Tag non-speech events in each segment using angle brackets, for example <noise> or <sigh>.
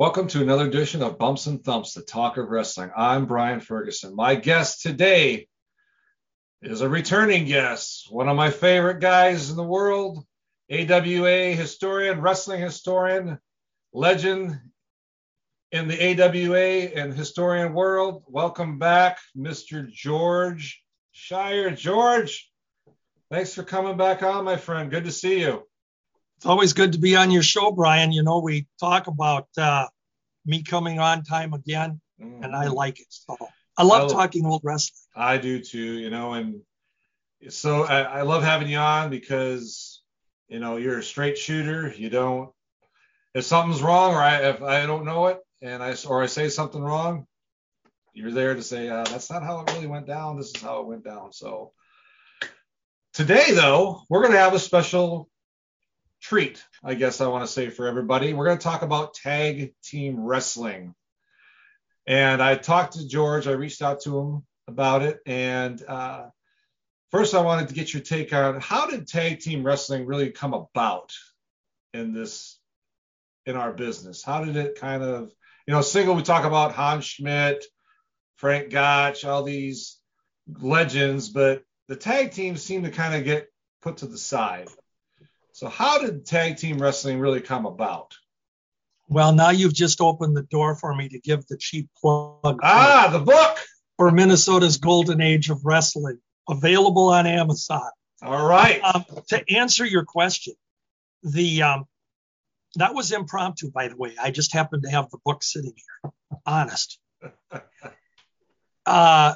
Welcome to another edition of Bumps and Thumps, the talk of wrestling. I'm Brian Ferguson. My guest today is a returning guest, one of my favorite guys in the world, AWA historian, wrestling historian, legend in the AWA and historian world. Welcome back, Mr. George Schire. George, thanks for coming back on, my friend. Good to see you. It's always good to be on your show, Brian. You know, we talk about uh, me coming on time again, mm-hmm. and I like it. So I love I, talking old wrestling. I do too, you know, and so I, I love having you on because, you know, you're a straight shooter. You don't, if something's wrong or I, if I don't know it and I, or I say something wrong, you're there to say, uh, that's not how it really went down. This is how it went down. So today, though, we're going to have a special treat, I guess I want to say for everybody. We're going to talk about tag team wrestling. And I talked to George, I reached out to him about it. And uh, first, I wanted to get your take on how did tag team wrestling really come about in this, in our business? How did it kind of, you know, single, we talk about Hans Schmidt, Frank Gotch, all these legends, but the tag teams seem to kind of get put to the side. So, how did tag team wrestling really come about? Well, now you've just opened the door for me to give the cheap plug. Ah, the book for Minnesota's Golden Age of Wrestling, available on Amazon. All right. Um, to answer your question, the um, that was impromptu, by the way. I just happened to have the book sitting here. Honest. <laughs> uh,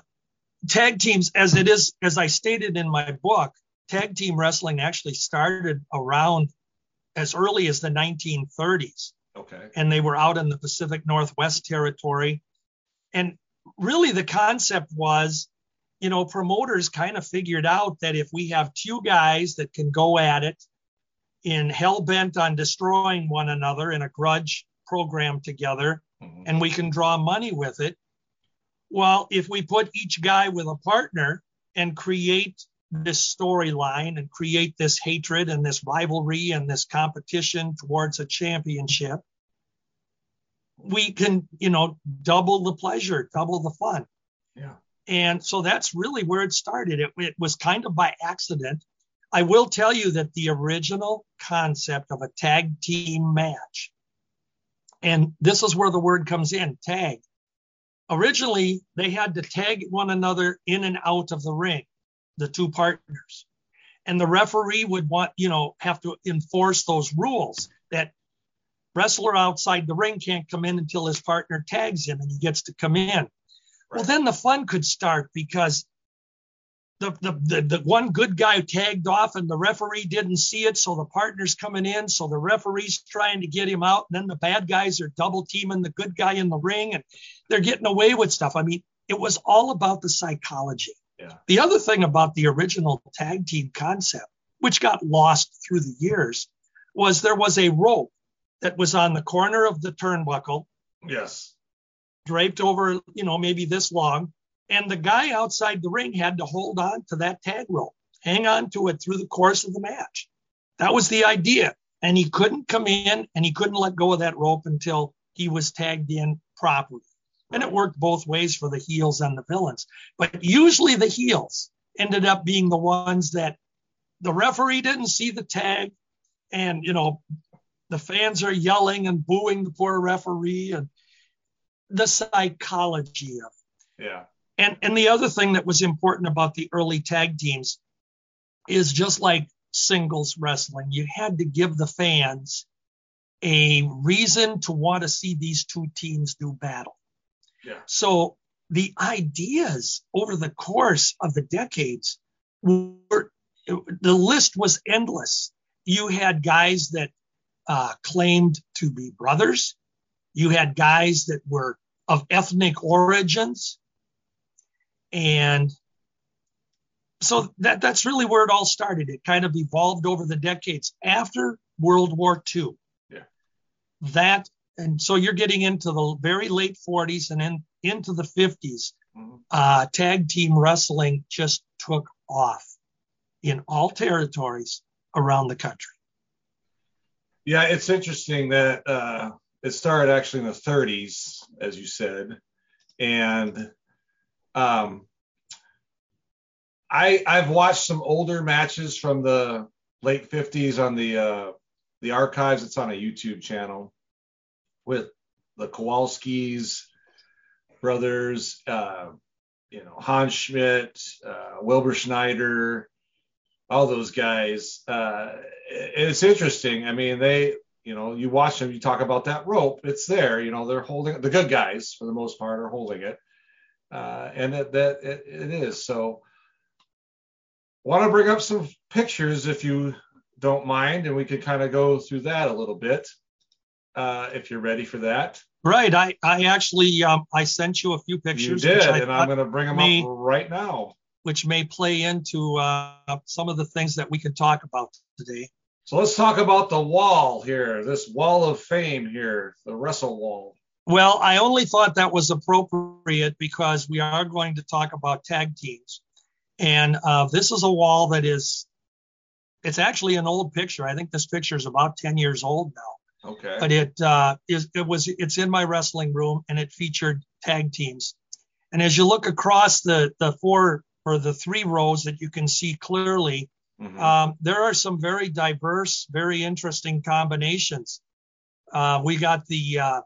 tag teams, as it is, as I stated in my book, tag team wrestling actually started around as early as the 1930s. Okay. And they were out in the Pacific Northwest territory. And really the concept was, you know, promoters kind of figured out that if we have two guys that can go at it in hell bent on destroying one another in a grudge program together, mm-hmm. and we can draw money with it. Well, if we put each guy with a partner and create this storyline and create this hatred and this rivalry and this competition towards a championship, we can, you know, double the pleasure, double the fun. Yeah. And so that's really where it started. It, it was kind of by accident. I will tell you that the original concept of a tag team match, and this is where the word comes in tag. Originally, they had to tag one another in and out of the ring the two partners. And the referee would want, you know, have to enforce those rules that wrestler outside the ring can't come in until his partner tags him and he gets to come in. Right. Well, then the fun could start because the, the, the, the, one good guy tagged off and the referee didn't see it. So the partner's coming in. So the referee's trying to get him out. And then the bad guys are double teaming the good guy in the ring and they're getting away with stuff. I mean, it was all about the psychology. Yeah. The other thing about the original tag team concept, which got lost through the years, was there was a rope that was on the corner of the turnbuckle. Yes. Draped over, you know, maybe this long. And the guy outside the ring had to hold on to that tag rope, hang on to it through the course of the match. That was the idea. And he couldn't come in and he couldn't let go of that rope until he was tagged in properly. And it worked both ways for the heels and the villains. But usually the heels ended up being the ones that the referee didn't see the tag. And, you know, the fans are yelling and booing the poor referee and the psychology of it. Yeah. And and the other thing that was important about the early tag teams is just like singles wrestling, you had to give the fans a reason to want to see these two teams do battle. Yeah. So the ideas over the course of the decades were the list was endless. You had guys that uh, claimed to be brothers. You had guys that were of ethnic origins. And so that, that's really where it all started. It kind of evolved over the decades after World War II. Yeah. That, and so you're getting into the very late 40s and then into the 50s. Mm-hmm. Uh, tag team wrestling just took off in all territories around the country. Yeah, it's interesting that uh, it started actually in the 30s, as you said, and um, I I've watched some older matches from the late 50s on the uh, the archives. It's on a YouTube channel with the Kowalskis brothers, uh, you know Hans Schmidt, uh, Wilbur Schneider, all those guys. Uh, it's interesting. I mean, they, you know, you watch them, you talk about that rope, it's there. You know, they're holding the good guys for the most part are holding it, uh, and that that it, it is. So, want to bring up some pictures if you don't mind, and we could kind of go through that a little bit uh, if you're ready for that. Right. I I actually um, I sent you a few pictures. You did, and I'm going to bring them up right now which may play into uh, some of the things that we can talk about today. So let's talk about the wall here, this wall of fame here, the wrestle wall. Well, I only thought that was appropriate because we are going to talk about tag teams. And uh, this is a wall that is, it's actually an old picture. I think this picture is about 10 years old now. Okay. But it uh, is, it was, it's in my wrestling room and it featured tag teams. And as you look across the, the four or the three rows that you can see clearly, mm-hmm. um, there are some very diverse, very interesting combinations. Uh, we got the uh,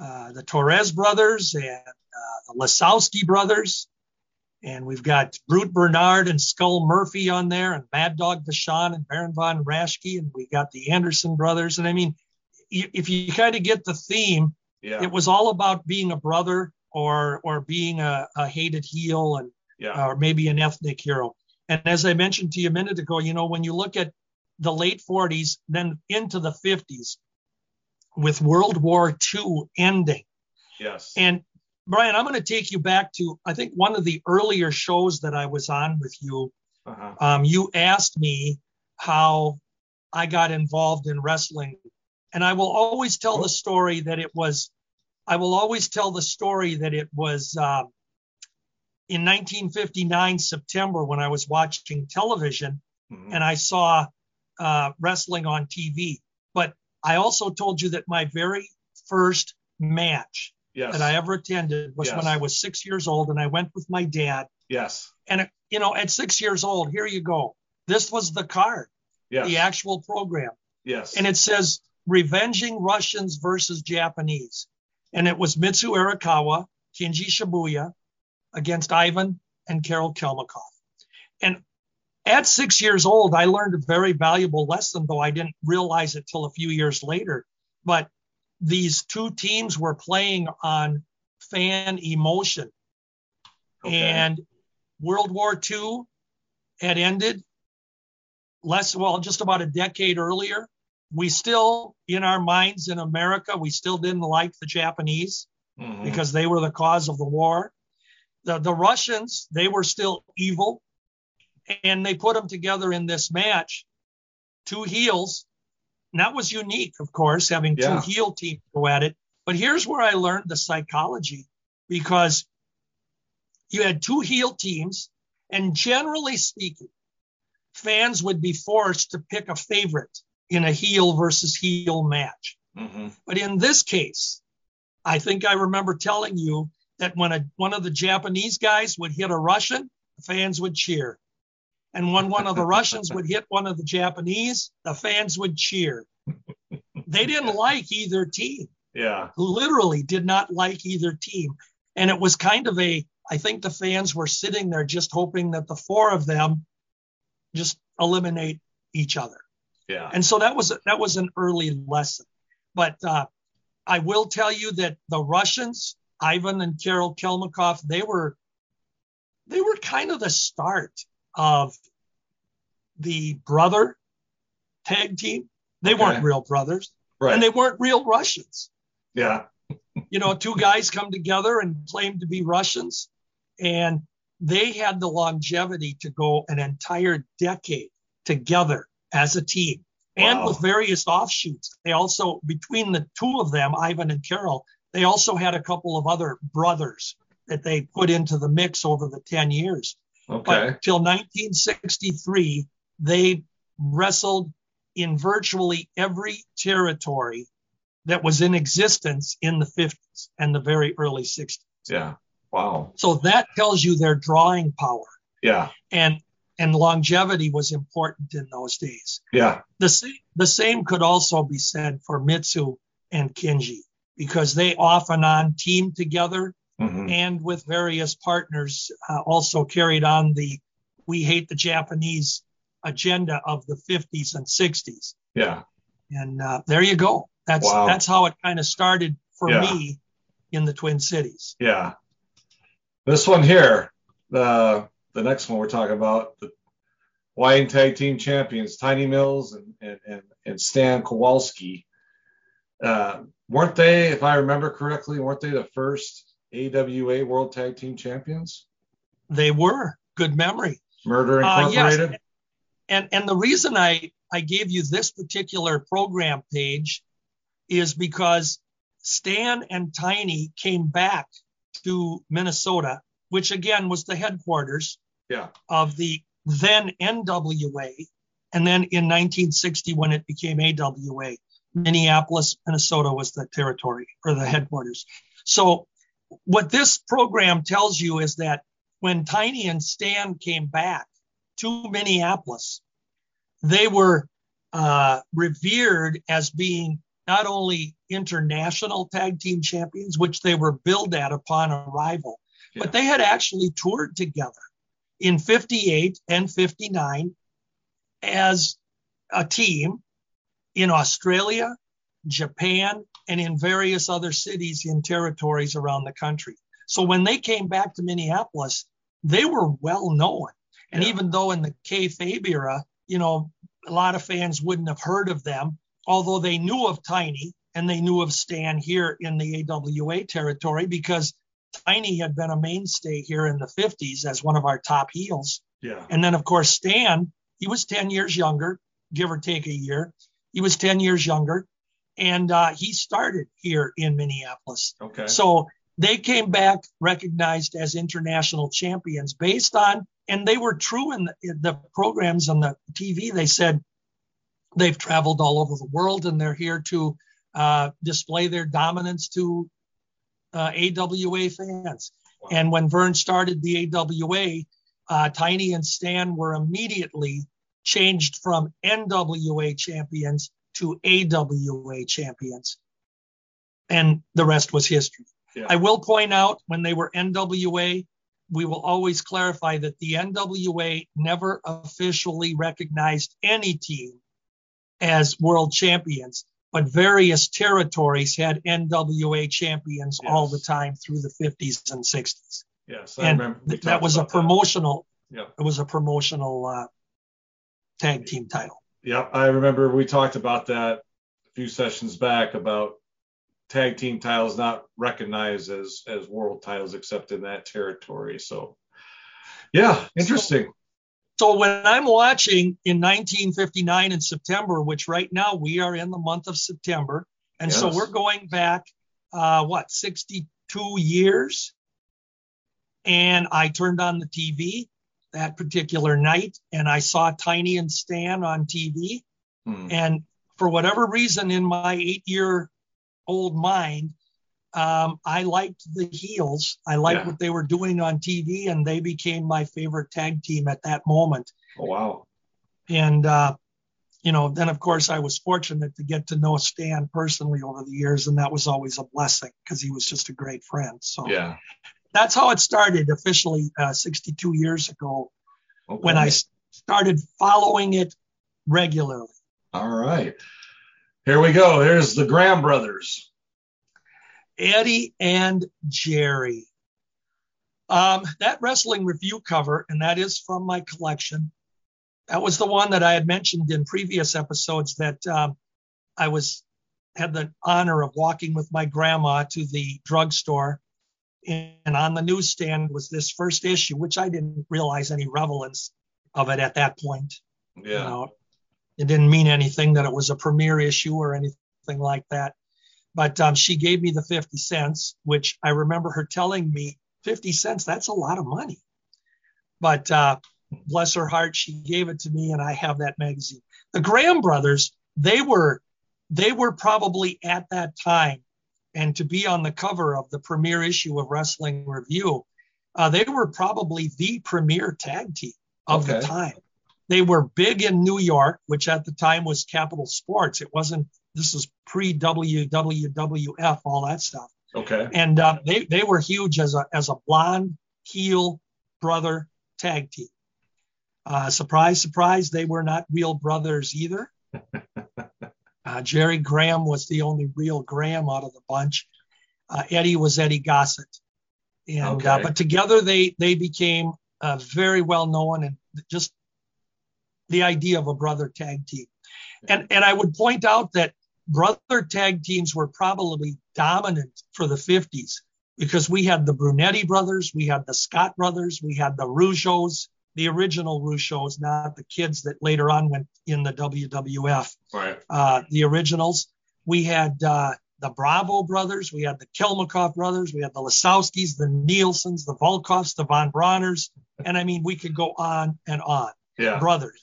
uh, the Torres brothers and uh, the Lisowski brothers, and we've got Brute Bernard and Skull Murphy on there, and Mad Dog Vachon and Baron von Raschke, and we got the Anderson brothers. And I mean, if you kind of get the theme, yeah. it was all about being a brother or or being a, a hated heel and yeah. or maybe an ethnic hero. And as I mentioned to you a minute ago, you know, when you look at the late 40s, then into the 50s, with World War II ending. Yes. And Brian, I'm going to take you back to I think one of the earlier shows that I was on with you. Uh-huh. Um, you asked me how I got involved in wrestling, and I will always tell the story that it was. I will always tell the story that it was uh, in 1959 September when I was watching television mm-hmm. and I saw uh, wrestling on TV. But I also told you that my very first match yes. that I ever attended was yes. when I was six years old and I went with my dad. Yes. And you know, at six years old, here you go. This was the card, yes. the actual program. Yes. And it says Revenging Russians versus Japanese. And it was Mitsu Arakawa, Kinji Shibuya, against Ivan and Karol Kalmikoff. And at six years old, I learned a very valuable lesson, though I didn't realize it till a few years later. But these two teams were playing on fan emotion. Okay. And World War II had ended less, well, just about a decade earlier. We still, in our minds in America, we still didn't like the Japanese mm-hmm. because they were the cause of the war the, the Russians, they were still evil, and they put them together in this match, two heels. And that was unique, of course, having yeah. two heel teams go at it. But here's where I learned the psychology because you had two heel teams, and generally speaking, fans would be forced to pick a favorite in a heel versus heel match. Mm-hmm. But in this case, I think I remember telling you that when a, one of the Japanese guys would hit a Russian, the fans would cheer. And when one of the Russians would hit one of the Japanese, the fans would cheer. They didn't like either team, Yeah. literally did not like either team. And it was kind of a, I think the fans were sitting there just hoping that the four of them just eliminate each other. Yeah. And so that was that was an early lesson. But uh, I will tell you that the Russians, Ivan and Karol Kalmikoff, they were they were kind of the start of the brother tag team. They Okay. weren't real brothers, right. and they weren't real Russians. yeah. You know, two guys come together and claim to be Russians, and they had the longevity to go an entire decade together as a team and Wow. with various offshoots. They also, between the two of them, Ivan and Karol, they also had a couple of other brothers that they put into the mix over the 10 years. Okay. But till 1963, they wrestled in virtually every territory that was in existence in the 50s and the very early 60s. yeah. Wow. So that tells you their drawing power Yeah. and and longevity was important in those days. Yeah. The same the same could also be said for Mitsu and Kinji because they off and on teamed together hmm and with various partners uh, also carried on the we hate the Japanese agenda of the 50s and 60s. Yeah. And uh, there you go. That's Wow. that's how it kind of started for Yeah. me in the Twin Cities. Yeah. This one here, the the next one we're talking about, the Wying Tag Team Champions, Tiny Mills and and and, and Stan Kowalski. Uh, weren't they, if I remember correctly, weren't they the first AWA World Tag Team Champions? They were good memory. Murder Uh, yes. And and the reason I I gave you this particular program page is because Stan and Tiny came back to Minnesota, which again was the headquarters Yeah. of the then NWA, and then in 1960 when it became AWA, Minneapolis, Minnesota was the territory or the headquarters. So what this program tells you is that when Tiny and Stan came back to Minneapolis, they were uh, revered as being not only international tag team champions, which they were billed at upon arrival, Yeah. but they had actually toured together in 58 and 59 as a team in Australia, Japan, and in various other cities and territories around the country. So when they came back to Minneapolis, they were well known. And Yeah. even though in the kayfabe era, you know, a lot of fans wouldn't have heard of them, although they knew of Tiny and they knew of Stan here in the AWA territory because Tiny had been a mainstay here in the 50s as one of our top heels. Yeah. And then, of course, Stan, he was 10 years younger, give or take a year. He was 10 years younger, and uh, he started here in Minneapolis. Okay. So they came back recognized as international champions based on, and they were true in the, in the programs on the TV. They said they've traveled all over the world and they're here to uh, display their dominance to uh, AWA fans. Wow. And when Verne started the AWA, uh, Tiny and Stan were immediately changed from NWA champions to AWA champions. And the rest was history. Yeah. I will point out when they were NWA, we will always clarify that the NWA never officially recognized any team as world champions, but various territories had NWA champions all the time through the 50s and 60s. yes. I And remember. th- that was a promotional, Yeah. it was a promotional uh, tag team title. Yep, I remember we talked about that a few sessions back about tag team titles not recognized as as world titles except in that territory. So, yeah, interesting. So when I'm watching in 1959 in September, which right now we are in the month of September, and so we're going back, uh, what, 62 years And I turned on the TV that particular night and I saw Tiny and Stan on TV. Hmm. And for whatever reason, in my eight year old mind, um, I liked the heels. I liked yeah. what they were doing on TV, and they became my favorite tag team at that moment. Oh, wow. And, uh, you know, then of course I was fortunate to get to know Stan personally over the years, and that was always a blessing because he was just a great friend. So, yeah, that's how it started officially uh, 62 years ago okay. when I started following it regularly. All right. Here we go. Here's the Graham brothers. Eddie and Jerry. Um, that wrestling review cover, and that is from my collection. That was the one that I had mentioned in previous episodes that um, I was had the honor of walking with my grandma to the drugstore, and on the newsstand was this first issue, which I didn't realize any relevance of it at that point. Yeah. You know, it didn't mean anything that it was a premiere issue or anything like that. But um, she gave me the 50 cents, which I remember her telling me 50 cents, that's a lot of money. But uh, bless her heart, she gave it to me, and I have that magazine. The Graham brothers, they were they were probably at that time, and to be on the cover of the premiere issue of Wrestling Review, uh, they were probably the premier tag team of okay. the time. They were big in New York, which at the time was Capitol Sports. It wasn't. This is pre WWF, all that stuff. Okay. And uh, they they were huge as a as a blonde heel brother tag team. Uh, surprise, surprise, they were not real brothers either. <laughs> Uh, Jerry Graham was the only real Graham out of the bunch. Uh, Eddie was Eddie Gossett, and uh, but together they they became uh, very well known and just the idea of a brother tag team. And, and I would point out that brother tag teams were probably dominant for the 50s because we had the Brunetti brothers, we had the Scott brothers, we had the Rougeaus, the original Rougeaus, not the kids that later on went in the WWF. Right. Uh, the originals. We had uh, the Bravo brothers, we had the Kalmikoff brothers, we had the Lisowskis, the Nielsen's, the Volkoffs, the Von Brauners, and I mean we could go on and on. Yeah. Brothers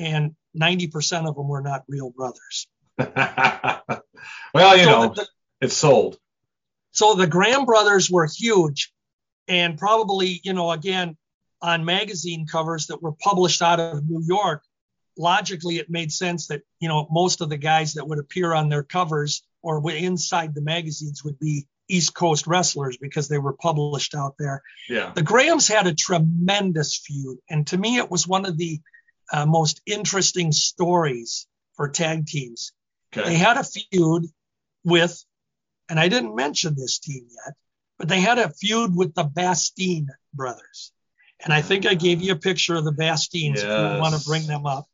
and 90% of them were not real brothers. <laughs> well, you so know, the, it's sold. So the Graham brothers were huge and probably, you know, again, on magazine covers that were published out of New York, logically it made sense that, you know, most of the guys that would appear on their covers or inside the magazines would be East Coast wrestlers because they were published out there. Yeah. The Grahams had a tremendous feud. And to me, it was one of the uh, most interesting stories for tag teams. Okay. They had a feud with, and I didn't mention this team yet, but they had a feud with the Bastien brothers. And I think I gave you a picture of the Bastiens yes. if you want to bring them up.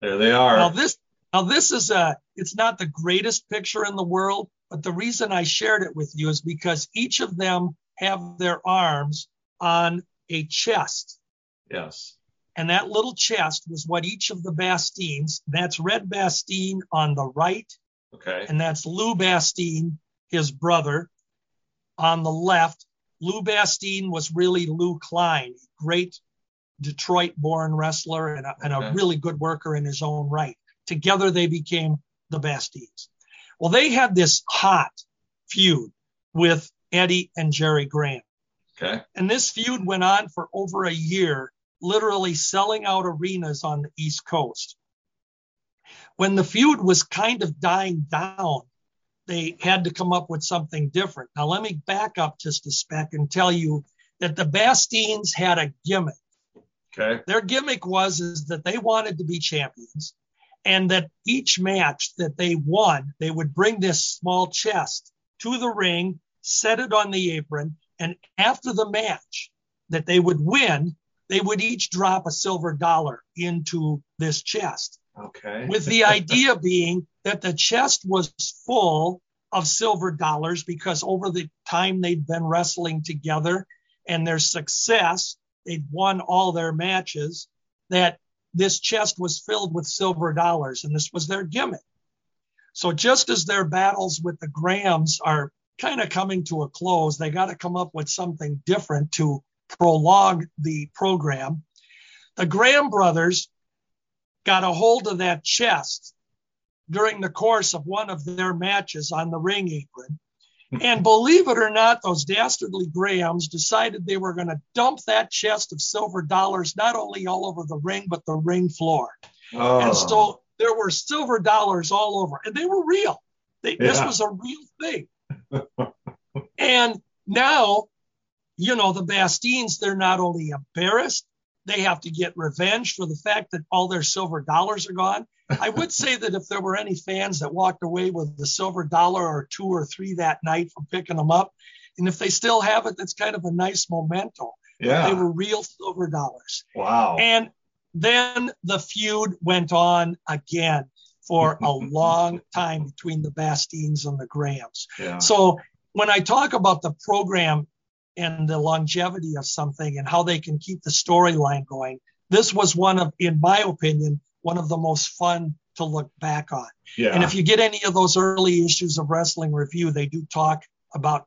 There they are. Now this now this is a it's not the greatest picture in the world, but the reason I shared it with you is because each of them have their arms on a chest. Yes. And that little chest was what each of the Bastiens, that's Red Bastien on the right. Okay. And that's Lou Bastien, his brother, on the left. Lou Bastien was really Lou Klein, great Detroit born wrestler and a, and a really good worker in his own right. Together they became the Bastiens. Well, they had this hot feud with Eddie and Jerry Graham. Okay. And this feud went on for over a year literally selling out arenas on the East Coast. When the feud was kind of dying down, they had to come up with something different. Now, let me back up just a speck and tell you that the Bastiens had a gimmick. Okay. Their gimmick was is that they wanted to be champions and that each match that they won, they would bring this small chest to the ring, set it on the apron, and after the match that they would win, they would each drop a silver dollar into this chest. Okay. With the idea <laughs> being that the chest was full of silver dollars because over the time they'd been wrestling together and their success, they'd won all their matches, that this chest was filled with silver dollars and this was their gimmick. So just as their battles with the Grahams are kind of coming to a close. They got to come up with something different to prolong the program. The Graham brothers got a hold of that chest during the course of one of their matches on the ring apron. And believe it or not, those dastardly Grahams decided they were going to dump that chest of silver dollars not only all over the ring, but the ring floor. Oh. And so there were silver dollars all over, and they were real. They, This was a real thing. and now, you know, the Bastiens, they're not only embarrassed, they have to get revenge for the fact that all their silver dollars are gone. I would say that if there were any fans that walked away with a silver dollar or two or three that night from picking them up, and if they still have it, that's kind of a nice memento. yeah. They were real silver dollars. wow. And then the feud went on again for a <laughs> long time between the Bastiens and the Grahams. yeah. So when I talk about the program and the longevity of something and how they can keep the storyline going, this was one of, in my opinion, one of the most fun to look back on. yeah. And if you get any of those early issues of Wrestling Review, they do talk about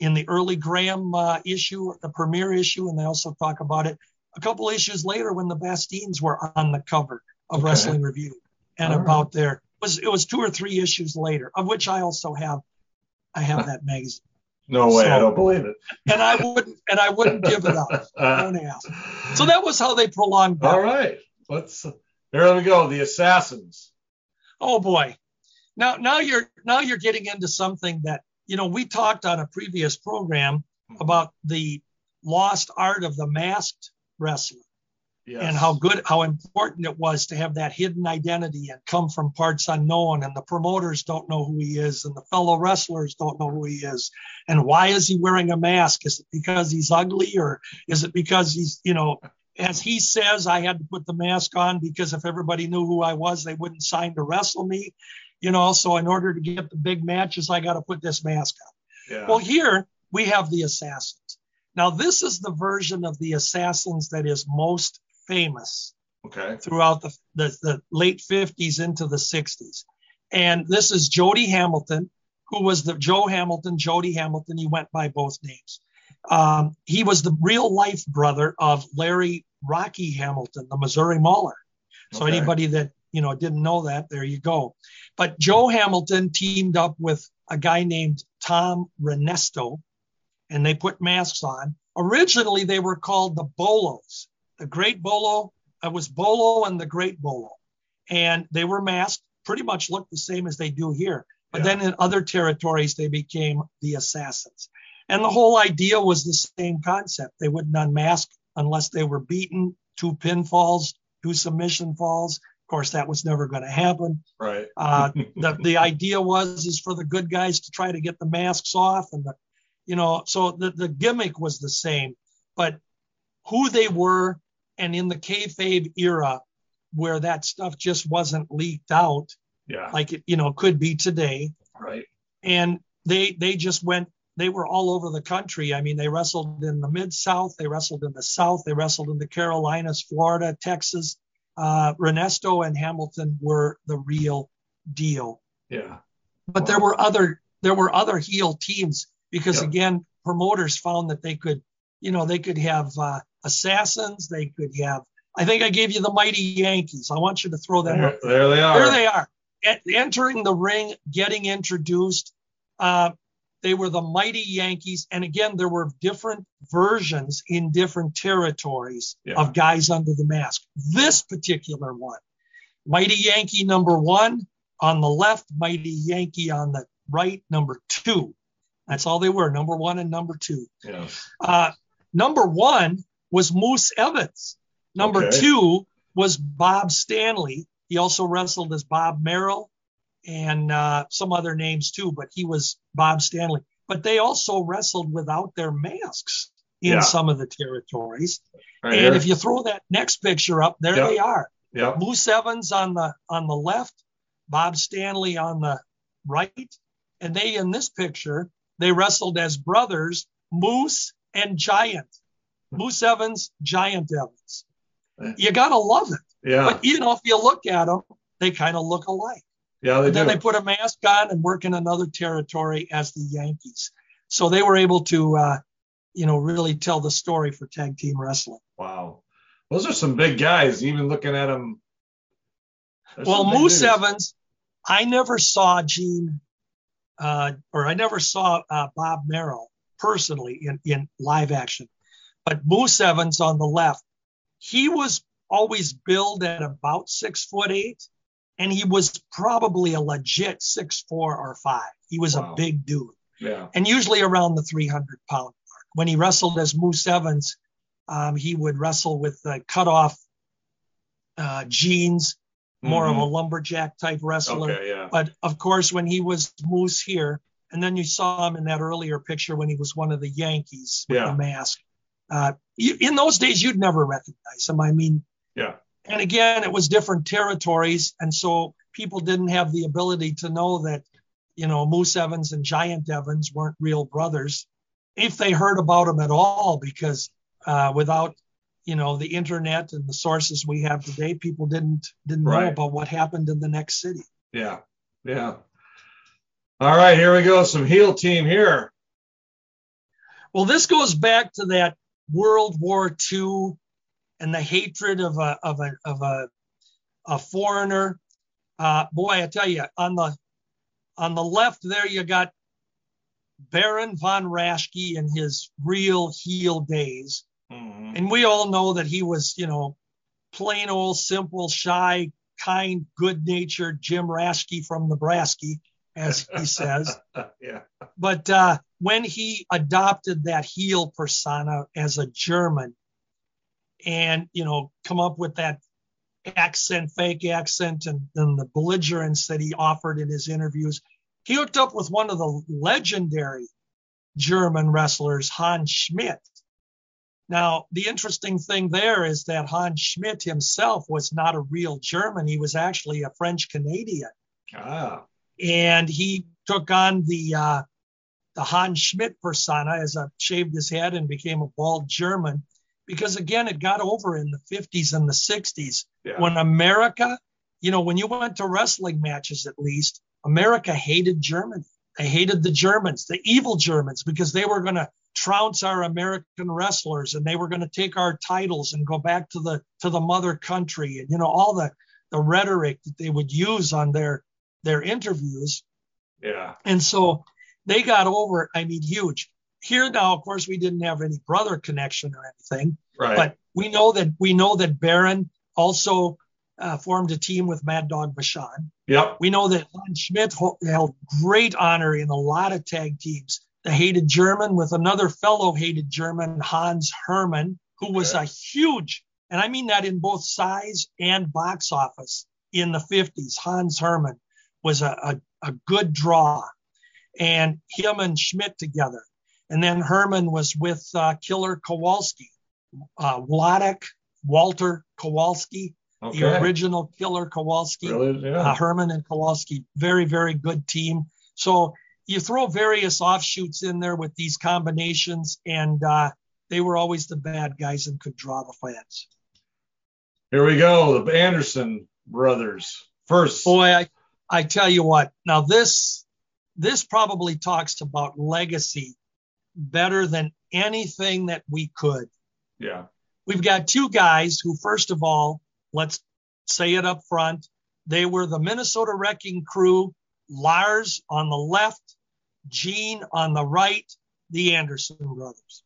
in the early Graham uh, issue, the premiere issue, and they also talk about it a couple issues later when the Bastiens were on the cover of Okay. Wrestling Review, and All right. about their it was it was two or three issues later, of which I also have I have that <laughs> magazine, no way. I don't believe it. and I wouldn't and I wouldn't give it up. <laughs> Don't ask. So that was how they prolonged. All that. right. Let's. Here we go. The assassins. Oh boy. Now now you're now you're getting into something that you know we talked on a previous program about the lost art of the masked wrestler Yes. and how good how important it was to have that hidden identity and come from parts unknown and the promoters don't know who he is and the fellow wrestlers don't know who he is and why is he wearing a mask is it because he's ugly or is it because he's you know as he says i had to put the mask on because if everybody knew who i was they wouldn't sign to wrestle me you know so in order to get the big matches i got to put this mask on Yeah. well, here we have the assassins. Now, this is the version of the assassins that is most famous okay. throughout the, the, the late 50s into the 60s. And this is Jody Hamilton, who was the Joe Hamilton, Jody Hamilton. He went by both names. Um, he was the real life brother of Larry Rocky Hamilton, the Missouri Mauler. So Okay. anybody that you know didn't know that, there you go. But Joe Hamilton teamed up with a guy named Tom Renesto, and they put masks on. Originally, they were called the Bolos. The Great Bolo. It was Bolo and the Great Bolo, and they were masked. Pretty much looked the same as they do here. But Yeah. then in other territories, they became the Assassins. And the whole idea was the same concept. They wouldn't unmask unless they were beaten, two pinfalls, two submission falls. Of course, that was never going to happen. Right. Uh, the, the idea was is for the good guys to try to get the masks off and the, you know, so the, the gimmick was the same, but who they were and in the kayfabe era where that stuff just wasn't leaked out Yeah. like it, you know, could be today. right. And they, they just went, they were all over the country. I mean, they wrestled in the mid South, they wrestled in the South, they wrestled in the Carolinas, Florida, Texas. Uh, Renesto and Hamilton were the real deal Yeah. but there were other there were other heel teams because Yep. again promoters found that they could you know they could have uh, assassins they could have i think i gave you the mighty yankees i want you to throw them There, there they are. there they are entering the ring getting introduced uh, they were the mighty yankees and again there were different versions in different territories Yeah. of guys under the mask this particular one mighty yankee number one on the left mighty yankee on the right number two that's all they were number one and number two Yes. uh, number one was Moose Evans. Number Okay. two was Bob Stanley. He also wrestled as Bob Merrill and uh, some other names too, but he was Bob Stanley. But they also wrestled without their masks in Yeah. some of the territories. Right and here. if you throw that next picture up, there Yep. they are. Yep. Moose Evans on the on the left, Bob Stanley on the right, and they in this picture they wrestled as brothers, Moose and Giant. Moose Evans, Giant Evans. You gotta love it. Yeah. But you know, if you look at them, they kind of look alike. Yeah, they and then do. they put a mask on and work in another territory as the Yankees. So they were able to, uh, you know, really tell the story for tag team wrestling. wow. Those are some big guys. Even looking at them. well, Moose Evans, I never saw Gene, uh, or I never saw uh, Bob Merrill personally in, in live action. But Moose Evans on the left, he was always billed at about six foot eight, and he was probably a legit six four or five. He was Wow. a big dude, Yeah. and usually around the 300 pound mark. When he wrestled as Moose Evans, um, he would wrestle with uh, cut off uh, jeans, more of a lumberjack type wrestler. Mm-hmm. Okay. Yeah. But of course, when he was Moose here, and then you saw him in that earlier picture when he was one of the Yankees with Yeah. the mask. Uh, you, in those days, you'd never recognize him. I mean, Yeah. And again, it was different territories, and so people didn't have the ability to know that, you know, Moose Evans and Giant Evans weren't real brothers, if they heard about them at all, because uh, without, you know, the internet and the sources we have today, people didn't didn't know about what happened in the next city. Yeah. Yeah. All right. Here we go. Some heel team here. Well, this goes back to that World War II and the hatred of a of a of a, a foreigner. Uh, boy, I tell you, on the on the left there, you got Baron von Raschke in his real heel days, Mhm. and we all know that he was, you know, plain old simple, shy, kind, good-natured Jim Raschke from Nebraska, as he <laughs> says yeah. but uh, when he adopted that heel persona as a German, and you know, come up with that accent, fake accent, and, and the belligerence that he offered in his interviews, he hooked up with one of the legendary German wrestlers, Hans Schmidt. Now, the interesting thing there is that Hans Schmidt himself was not a real German. He was actually a French Canadian Ah. and he took on the uh, the Hans Schmidt persona as I shaved his head and became a bald German, because again it got over in the 50s and the 60s Yeah. when America, you know, when you went to wrestling matches at least, America hated Germany. They hated the Germans, the evil Germans, because they were going to trounce our American wrestlers and they were going to take our titles and go back to the to the mother country and you know all the the rhetoric that they would use on their their interviews yeah. and so they got over. I mean, huge. Here now, of course, we didn't have any brother connection or anything, Right. but we know that we know that Baron also uh, formed a team with Mad Dog Vachon. yep. We know that Hans Schmidt held great honor in a lot of tag teams. The hated German with another fellow hated German, Hans Herman, who was Okay. a huge, and I mean that in both size and box office in the 50s. Hans Herman was a, a, a good draw. And him and Schmidt together. And then Herman was with uh, Killer Kowalski, uh, Wladek, Walter Kowalski, Okay. the original Killer Kowalski Really? Yeah. uh, Herman and Kowalski, very, very good team. So you throw various offshoots in there with these combinations, and uh, they were always the bad guys and could draw the fans. Here we go. The Anderson brothers. First. Boy, I, I tell you what, now this this probably talks about legacy better than anything that we could. Yeah. We've got two guys who, first of all, let's say it up front, they were the Minnesota Wrecking Crew, Lars on the left, Gene on the right, the Anderson brothers.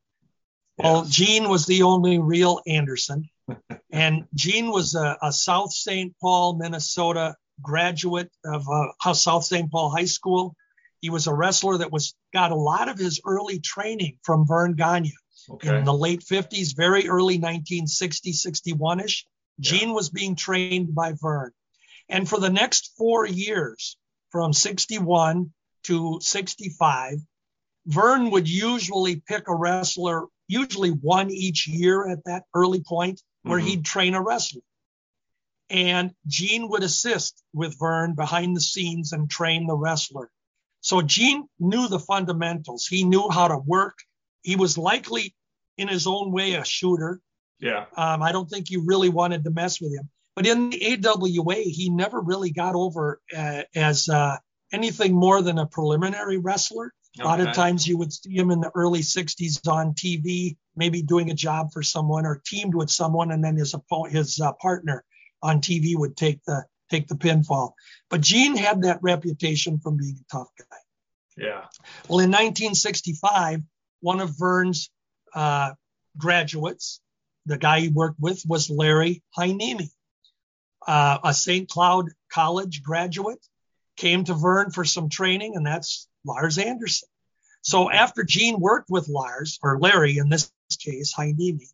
Well, Gene was the only real Anderson. <laughs> and Gene was a, a South St. Paul, Minnesota graduate of uh, South St. Paul High School. He was a wrestler that was got a lot of his early training from Verne Gagne Okay. in the late 50s, very early 1960, 61 ish. Yeah. Gene was being trained by Verne. And for the next four years, from 61 to 65, Verne would usually pick a wrestler, usually one each year at that early point, where Mhm. he'd train a wrestler. And Gene would assist with Verne behind the scenes and train the wrestler. So Gene knew the fundamentals. He knew how to work. He was likely, in his own way, a shooter. Yeah. Um, I don't think you really wanted to mess with him. But in the AWA, he never really got over uh, as uh, anything more than a preliminary wrestler. A lot of times you would see him in the early 60s on TV, maybe doing a job for someone or teamed with someone, and then his his uh, partner on TV would take the take the pinfall. But Gene had that reputation from being a tough guy. Yeah. Well, in 1965, one of Verne's uh, graduates, the guy he worked with, was Larry Heinemi, uh, a St. Cloud College graduate, came to Verne for some training, and that's Lars Anderson. So after Gene worked with Lars, or Larry in this case, Heinemi,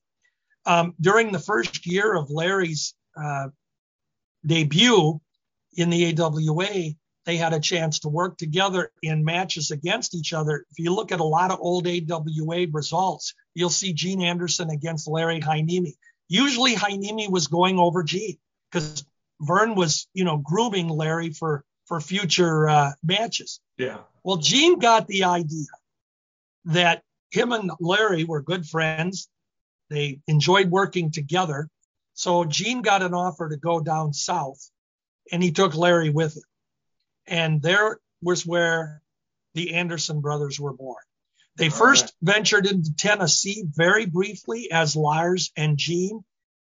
um, during the first year of Larry's uh, debut in the AWA, they had a chance to work together in matches against each other. If you look at a lot of old AWA results, you'll see Gene Anderson against Larry Heinemi. Usually Heinemi was going over Gene because Verne was, you know, grooming Larry for for future uh, matches. Yeah. Well, Gene got the idea that him and Larry were good friends. They enjoyed working together. So Gene got an offer to go down south and he took Larry with him. And there was where the Anderson brothers were born. They first right. ventured into Tennessee very briefly as Lars and Gene,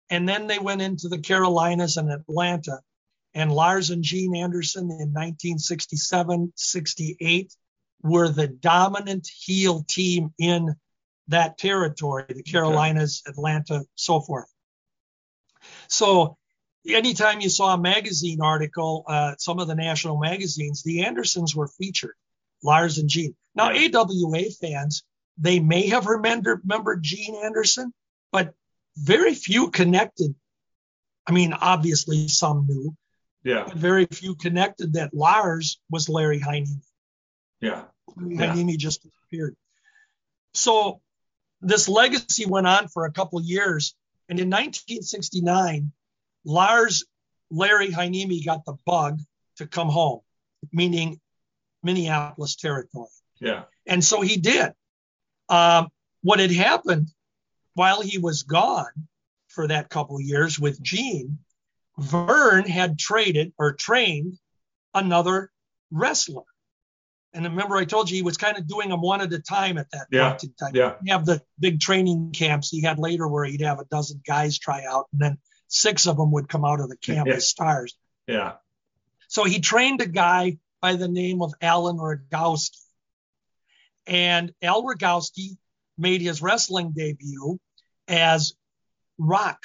and then they went into the Carolinas and Atlanta. And Lars and Gene Anderson in 1967 68 were the dominant heel team in that territory, the Carolinas, okay. Atlanta, so forth. So anytime you saw a magazine article, uh, some of the national magazines, the Andersons were featured, Lars and Gene. Now, AWA fans, they may have remembered, remembered Gene Anderson, but very few connected. I mean, obviously some knew. Yeah. But very few connected that Lars was Larry Heinemi. Yeah. Heinemi yeah. just disappeared. So this legacy went on for a couple years. And in 1969, Lars Larry Heinemi got the bug to come home, meaning Minneapolis territory. Yeah. And so he did. Um, what had happened while he was gone for that couple years with Gene, Verne had traded or trained another wrestler. And remember, I told you he was kind of doing them one at a time at that yeah. point in time. Yeah. You have the big training camps he had later where he'd have a dozen guys try out, and then six of them would come out of the camp yeah. as stars. Yeah. So he trained a guy by the name of Alan Rogowski. And Al Rogowski made his wrestling debut as Rock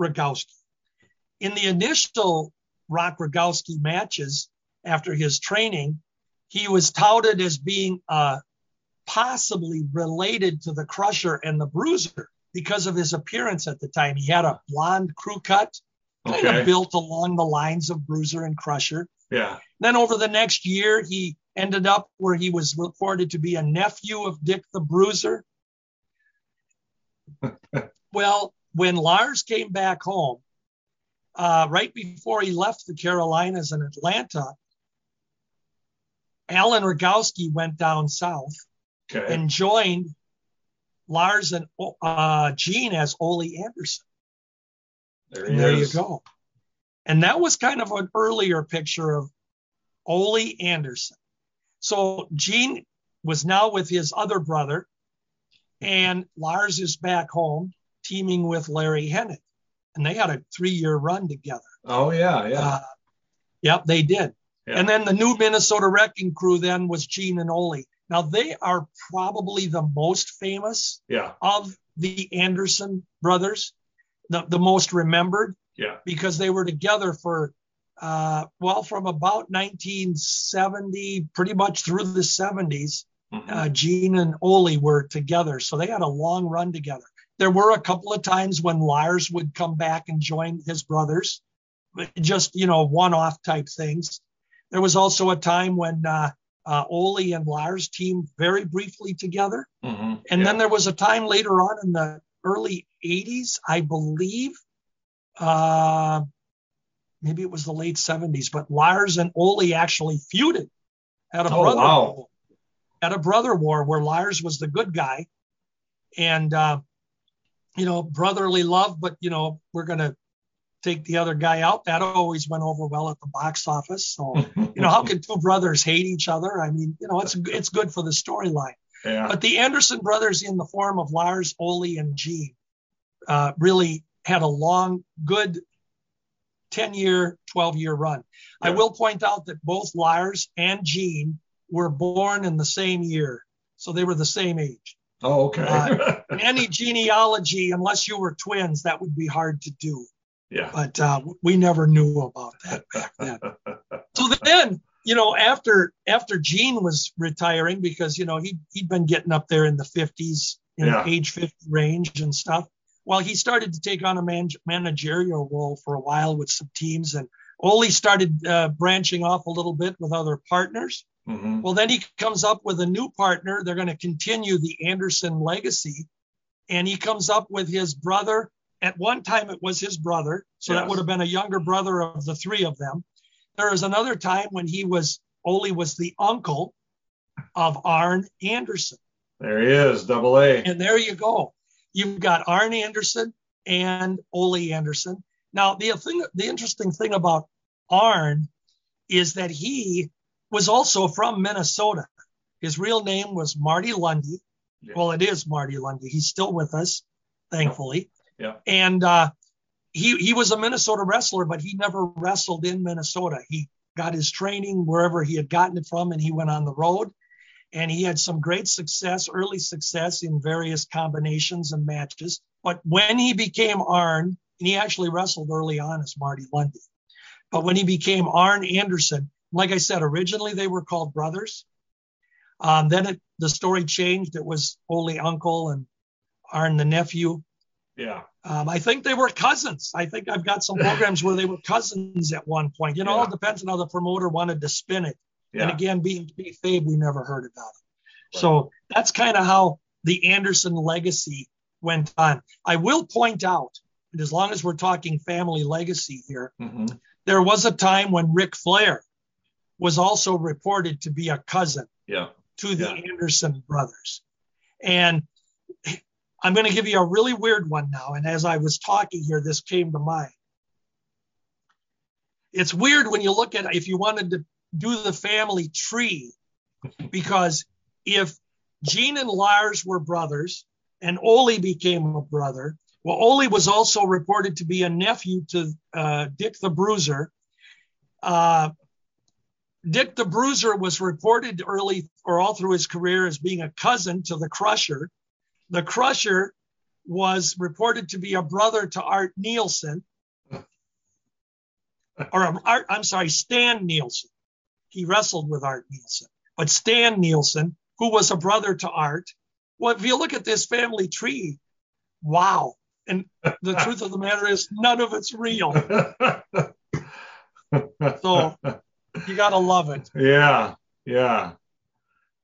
Rogowski. In the initial Rock Rogowski matches after his training, he was touted as being uh, possibly related to the Crusher and the Bruiser because of his appearance at the time. He had a blonde crew cut, kind of built along the lines of Bruiser and Crusher. Yeah. Then over the next year, he ended up where he was reported to be a nephew of Dick the Bruiser. <laughs> well, when Lars came back home, uh, right before he left the Carolinas and Atlanta, Alan Rogowski went down south Okay. and joined Lars and uh, Gene as Ole Anderson. there And there you go. And that was kind of an earlier picture of Ole Anderson. So Gene was now with his other brother, and Lars is back home teaming with Larry Hennig. And they had a three year run together. Oh yeah, yeah. Uh, yep, they did. Yeah. And then the new Minnesota Wrecking Crew then was Gene and Ole. Now they are probably the most famous yeah. of the Anderson brothers, the, the most remembered Yeah. because they were together for, uh, well, from about 1970, pretty much through the 70s. Mhm. Uh, Gene and Ole were together, so they had a long run together. There were a couple of times when Lars would come back and join his brothers, just you know one-off type things. There was also a time when uh, uh, Ole and Lars teamed very briefly together. Mhm. And yeah. then there was a time later on in the early 80s, I believe, uh, maybe it was the late 70s, but Lars and Ole actually feuded at a Oh, brother wow. war, at a brother war where Lars was the good guy, and uh, you know brotherly love, but you know we're gonna take the other guy out. That always went over well at the box office. So, <laughs> you know, how can two brothers hate each other? I mean, you know, it's it's good for the storyline. Yeah. But the Anderson brothers, in the form of Lars, Ole, and Gene, uh, really had a long, good 10 year, 12 year run. I will point out that both Lars and Gene were born in the same year. So they were the same age. oh, okay. Uh, <laughs> any genealogy, unless you were twins, that would be hard to do. Yeah. But uh, we never knew about that back then. <laughs> So then, you know, after after Gene was retiring, because you know he he'd been getting up there in the 50s, in Yeah. the age 50 range and stuff. Well, he started to take on a man, managerial role for a while with some teams, and Ole started uh, branching off a little bit with other partners. hmm Well, then he comes up with a new partner. They're going to continue the Anderson legacy. And he comes up with his brother. At one time, it was his brother. So that would have been a younger brother of the three of them. There was another time when he was, Ole was the uncle of Arn Anderson. There he is, double A. And there you go. You've got Arn Anderson and Ole Anderson. Now, the thing, the interesting thing about Arn is that he was also from Minnesota. His real name was Marty Lunde. Yeah. Well, it is Marty Lunde. He's still with us, thankfully. Yeah. And uh, he he was a Minnesota wrestler, but he never wrestled in Minnesota. He got his training wherever he had gotten it from, and he went on the road. And he had some great success, early success in various combinations and matches. But when he became Arn, and he actually wrestled early on as Marty Lunde. But when he became Arn Anderson, like I said, originally they were called brothers. Um, then it, the story changed. It was Ole uncle and Arn the nephew. Yeah. Um, I think they were cousins. I think I've got some <laughs> programs where they were cousins at one point. You know, Yeah. it depends on how the promoter wanted to spin it. Yeah. And again, being kayfabe, we never heard about it. So that's kind of how the Anderson legacy went on. I will point out, and as long as we're talking family legacy here, hmm there was a time when Ric Flair was also reported to be a cousin Yeah. to the Yeah. Anderson brothers. And I'm going to give you a really weird one now. And as I was talking here, this came to mind. It's weird when you look at if you wanted to do the family tree, because if Gene and Lars were brothers and Ole became a brother, well, Ole was also reported to be a nephew to uh, Dick the Bruiser. Uh, Dick the Bruiser was reported early or all through his career as being a cousin to the Crusher. The Crusher was reported to be a brother to Art Nielsen, or um, Art, I'm sorry, Stan Nielsen. He wrestled with Art Nielsen, but Stan Nielsen, who was a brother to Art. Well, if you look at this family tree, wow. And the truth of the matter is, none of it's real. So you got to love it. yeah. Yeah.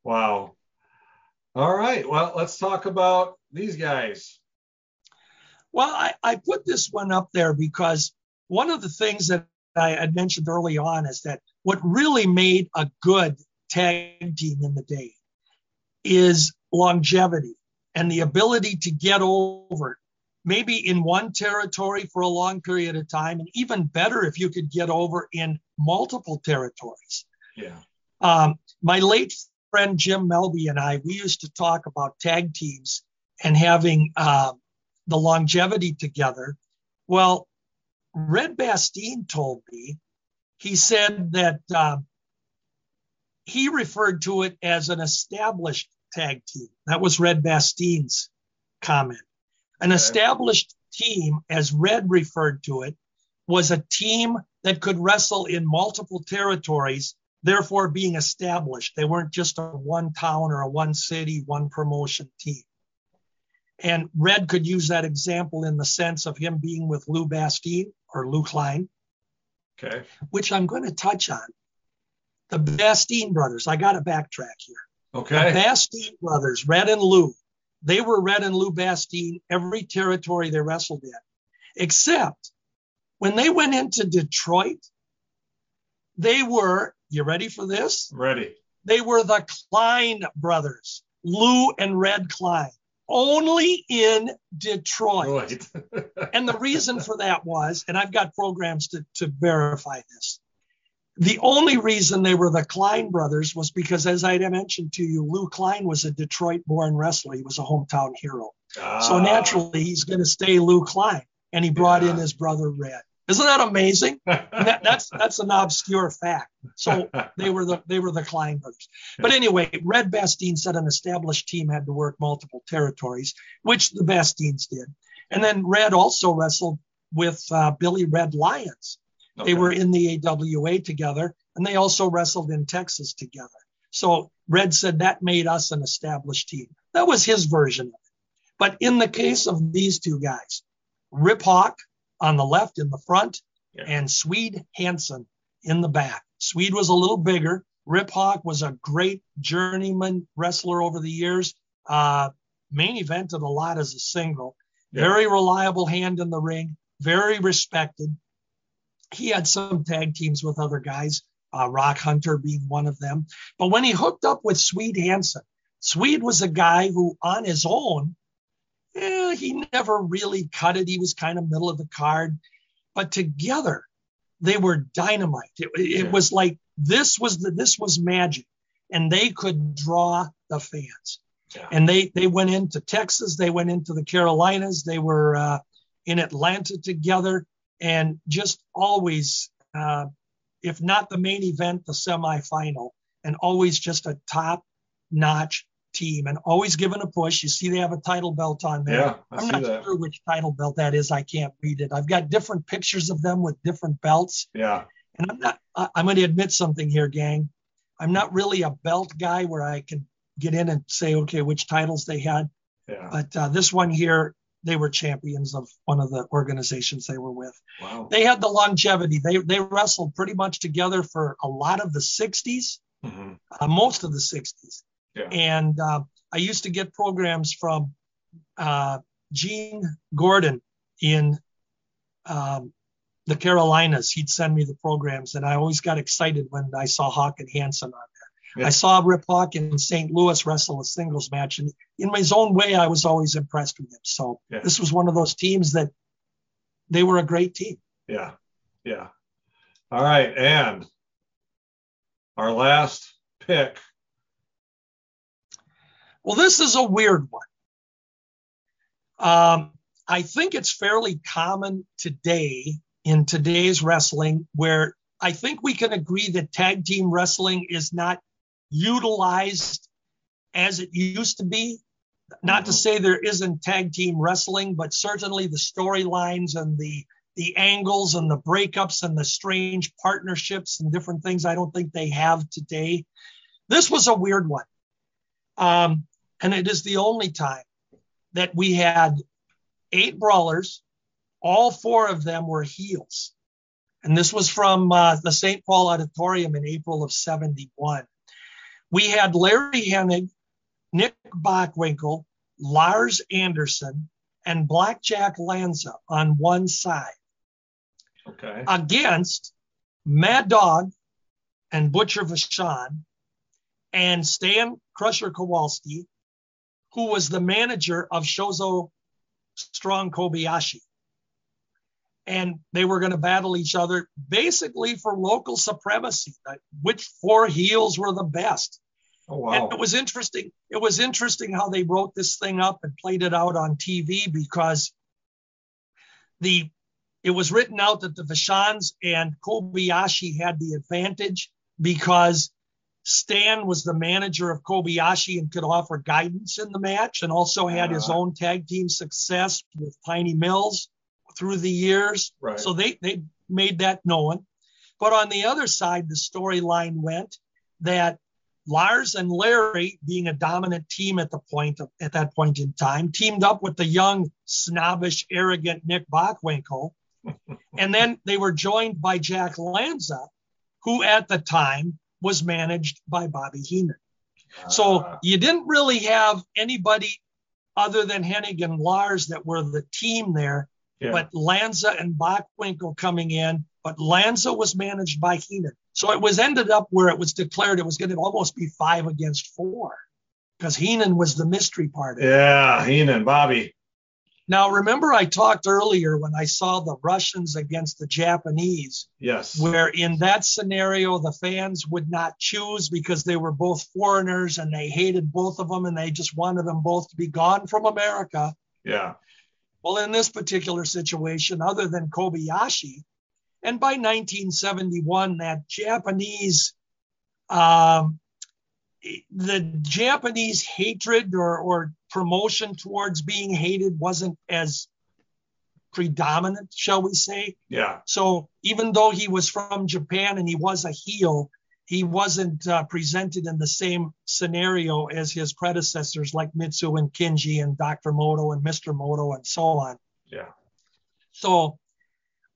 Wow. All right. Well, let's talk about these guys. Well, I, I put this one up there because one of the things that I had mentioned early on is that what really made a good tag team in the day is longevity and the ability to get over maybe in one territory for a long period of time, and even better if you could get over in multiple territories. Yeah. Um, my late friend Jim Melby and I, we used to talk about tag teams and having uh, the longevity together. Well, Red Bastien told me, he said that uh, he referred to it as an established tag team. That was Red Bastien's comment. An Okay. established team, as Red referred to it, was a team that could wrestle in multiple territories, therefore being established. They weren't just a one town or a one city, one promotion team. And Red could use that example in the sense of him being with Lou Bastien or Lou Klein, Okay. which I'm going to touch on. The Bastien brothers, I got to backtrack here. The Okay. Bastien brothers, Red and Lou, they were Red and Lou Bastien every territory they wrestled in, except when they went into Detroit, they were, you ready for this? Ready. They were the Klein brothers, Lou and Red Klein. only in Detroit. Right. <laughs> and the reason for that was, and I've got programs to, to verify this. The only reason they were the Klein brothers was because, as I mentioned to you, Lou Klein was a Detroit born wrestler. He was a hometown hero. So Ah, naturally, he's going to stay Lou Klein. And he brought in his brother Red. Isn't that amazing? <laughs> And that, that's that's an obscure fact. So they were the they were the Klein brothers. But anyway, Red Bastien said an established team had to work multiple territories, which the Bastiens did. And then Red also wrestled with uh, Billy Red Lyons. They were in the AWA together, and they also wrestled in Texas together. So Red said that made us an established team. That was his version of it. But in the case of these two guys, Rip Hawk on the left in the front, Yeah. and Swede Hansen in the back. Swede was a little bigger. Rip Hawk was a great journeyman wrestler over the years. Uh, main evented a lot as a single. Yeah. Very reliable hand in the ring. Very respected. He had some tag teams with other guys, uh, Rock Hunter being one of them. But when he hooked up with Swede Hansen, Swede was a guy who, on his own, eh, he never really cut it. He was kind of middle of the card. But together, they were dynamite. It, it Yeah. was like this was the this was magic, and they could draw the fans. Yeah. And they they went into Texas, they went into the Carolinas, they were uh, in Atlanta together, and just always, uh, if not the main event, the semifinal, and always just a top notch team, and always given a push. You see, they have a title belt on there. Yeah, I I'm see not that. sure which title belt that is. I can't read it. I've got different pictures of them with different belts. Yeah. And I'm not, I'm going to admit something here, gang. I'm not really a belt guy where I can get in and say, okay, which titles they had. Yeah. But uh, this one here, they were champions of one of the organizations they were with. Wow. They had the longevity. They, they wrestled pretty much together for a lot of the 60s, mm-hmm. uh, most of the 60s. Yeah. And uh, I used to get programs from uh, Gene Gordon in um, the Carolinas. He'd send me the programs, and I always got excited when I saw Hawk and Hansen on there. Yeah. I saw Rip Hawk in St. Louis wrestle a singles match, and in his own way, I was always impressed with him. So Yeah. this was one of those teams that they were a great team. Yeah. Yeah. All right. And our last pick. Well, this is a weird one. Um, I think it's fairly common today in today's wrestling where I think we can agree that tag team wrestling is not utilized as it used to be. Not to Mhm. say there isn't tag team wrestling, but certainly the storylines and the the angles and the breakups and the strange partnerships and different things I don't think they have today. This was a weird one. Um, and it is the only time that we had eight brawlers. All four of them were heels. And this was from uh, the St. Paul Auditorium in April of 71. We had Larry Hennig, Nick Bockwinkel, Lars Anderson, and Blackjack Lanza on one side Okay. against Mad Dog and Butcher Vachon and Stan Crusher Kowalski, who was the manager of Shozo Strong Kobayashi. And they were going to battle each other basically for local supremacy, like which four heels were the best. Oh wow. And it was interesting. It was interesting how they wrote this thing up and played it out on TV because the it was written out that the Vachons and Kobayashi had the advantage because Stan was the manager of Kobayashi and could offer guidance in the match and also had his Ah. own tag team success with Tiny Mills through the years. Right. So they, they made that known. But on the other side, the storyline went that Lars and Larry, being a dominant team at the point of, at that point in time, teamed up with the young, snobbish, arrogant Nick Bockwinkel. <laughs> and then they were joined by Jack Lanza, who at the time was managed by Bobby Heenan. So Ah, you didn't really have anybody other than Hennig and Lars that were the team there, yeah. but Lanza and Bockwinkel coming in, but Lanza was managed by Heenan. So it was ended up where it was declared it was going to almost be five against four. because Heenan was the mystery part it. Yeah, Heenan, Bobby. Now, remember, I talked earlier when I saw the Russians against the Japanese, Yes. where in that scenario, the fans would not choose because they were both foreigners and they hated both of them and they just wanted them both to be gone from America. Yeah. Well, in this particular situation, other than Kobayashi, and by 1971, that Japanese, um, the Japanese hatred or, or promotion towards being hated wasn't as predominant, shall we say. Yeah. So even though he was from Japan and he was a heel, he wasn't uh, presented in the same scenario as his predecessors like Mitsu and Kinji and Dr. Moto and Mr. Moto and so on. Yeah. So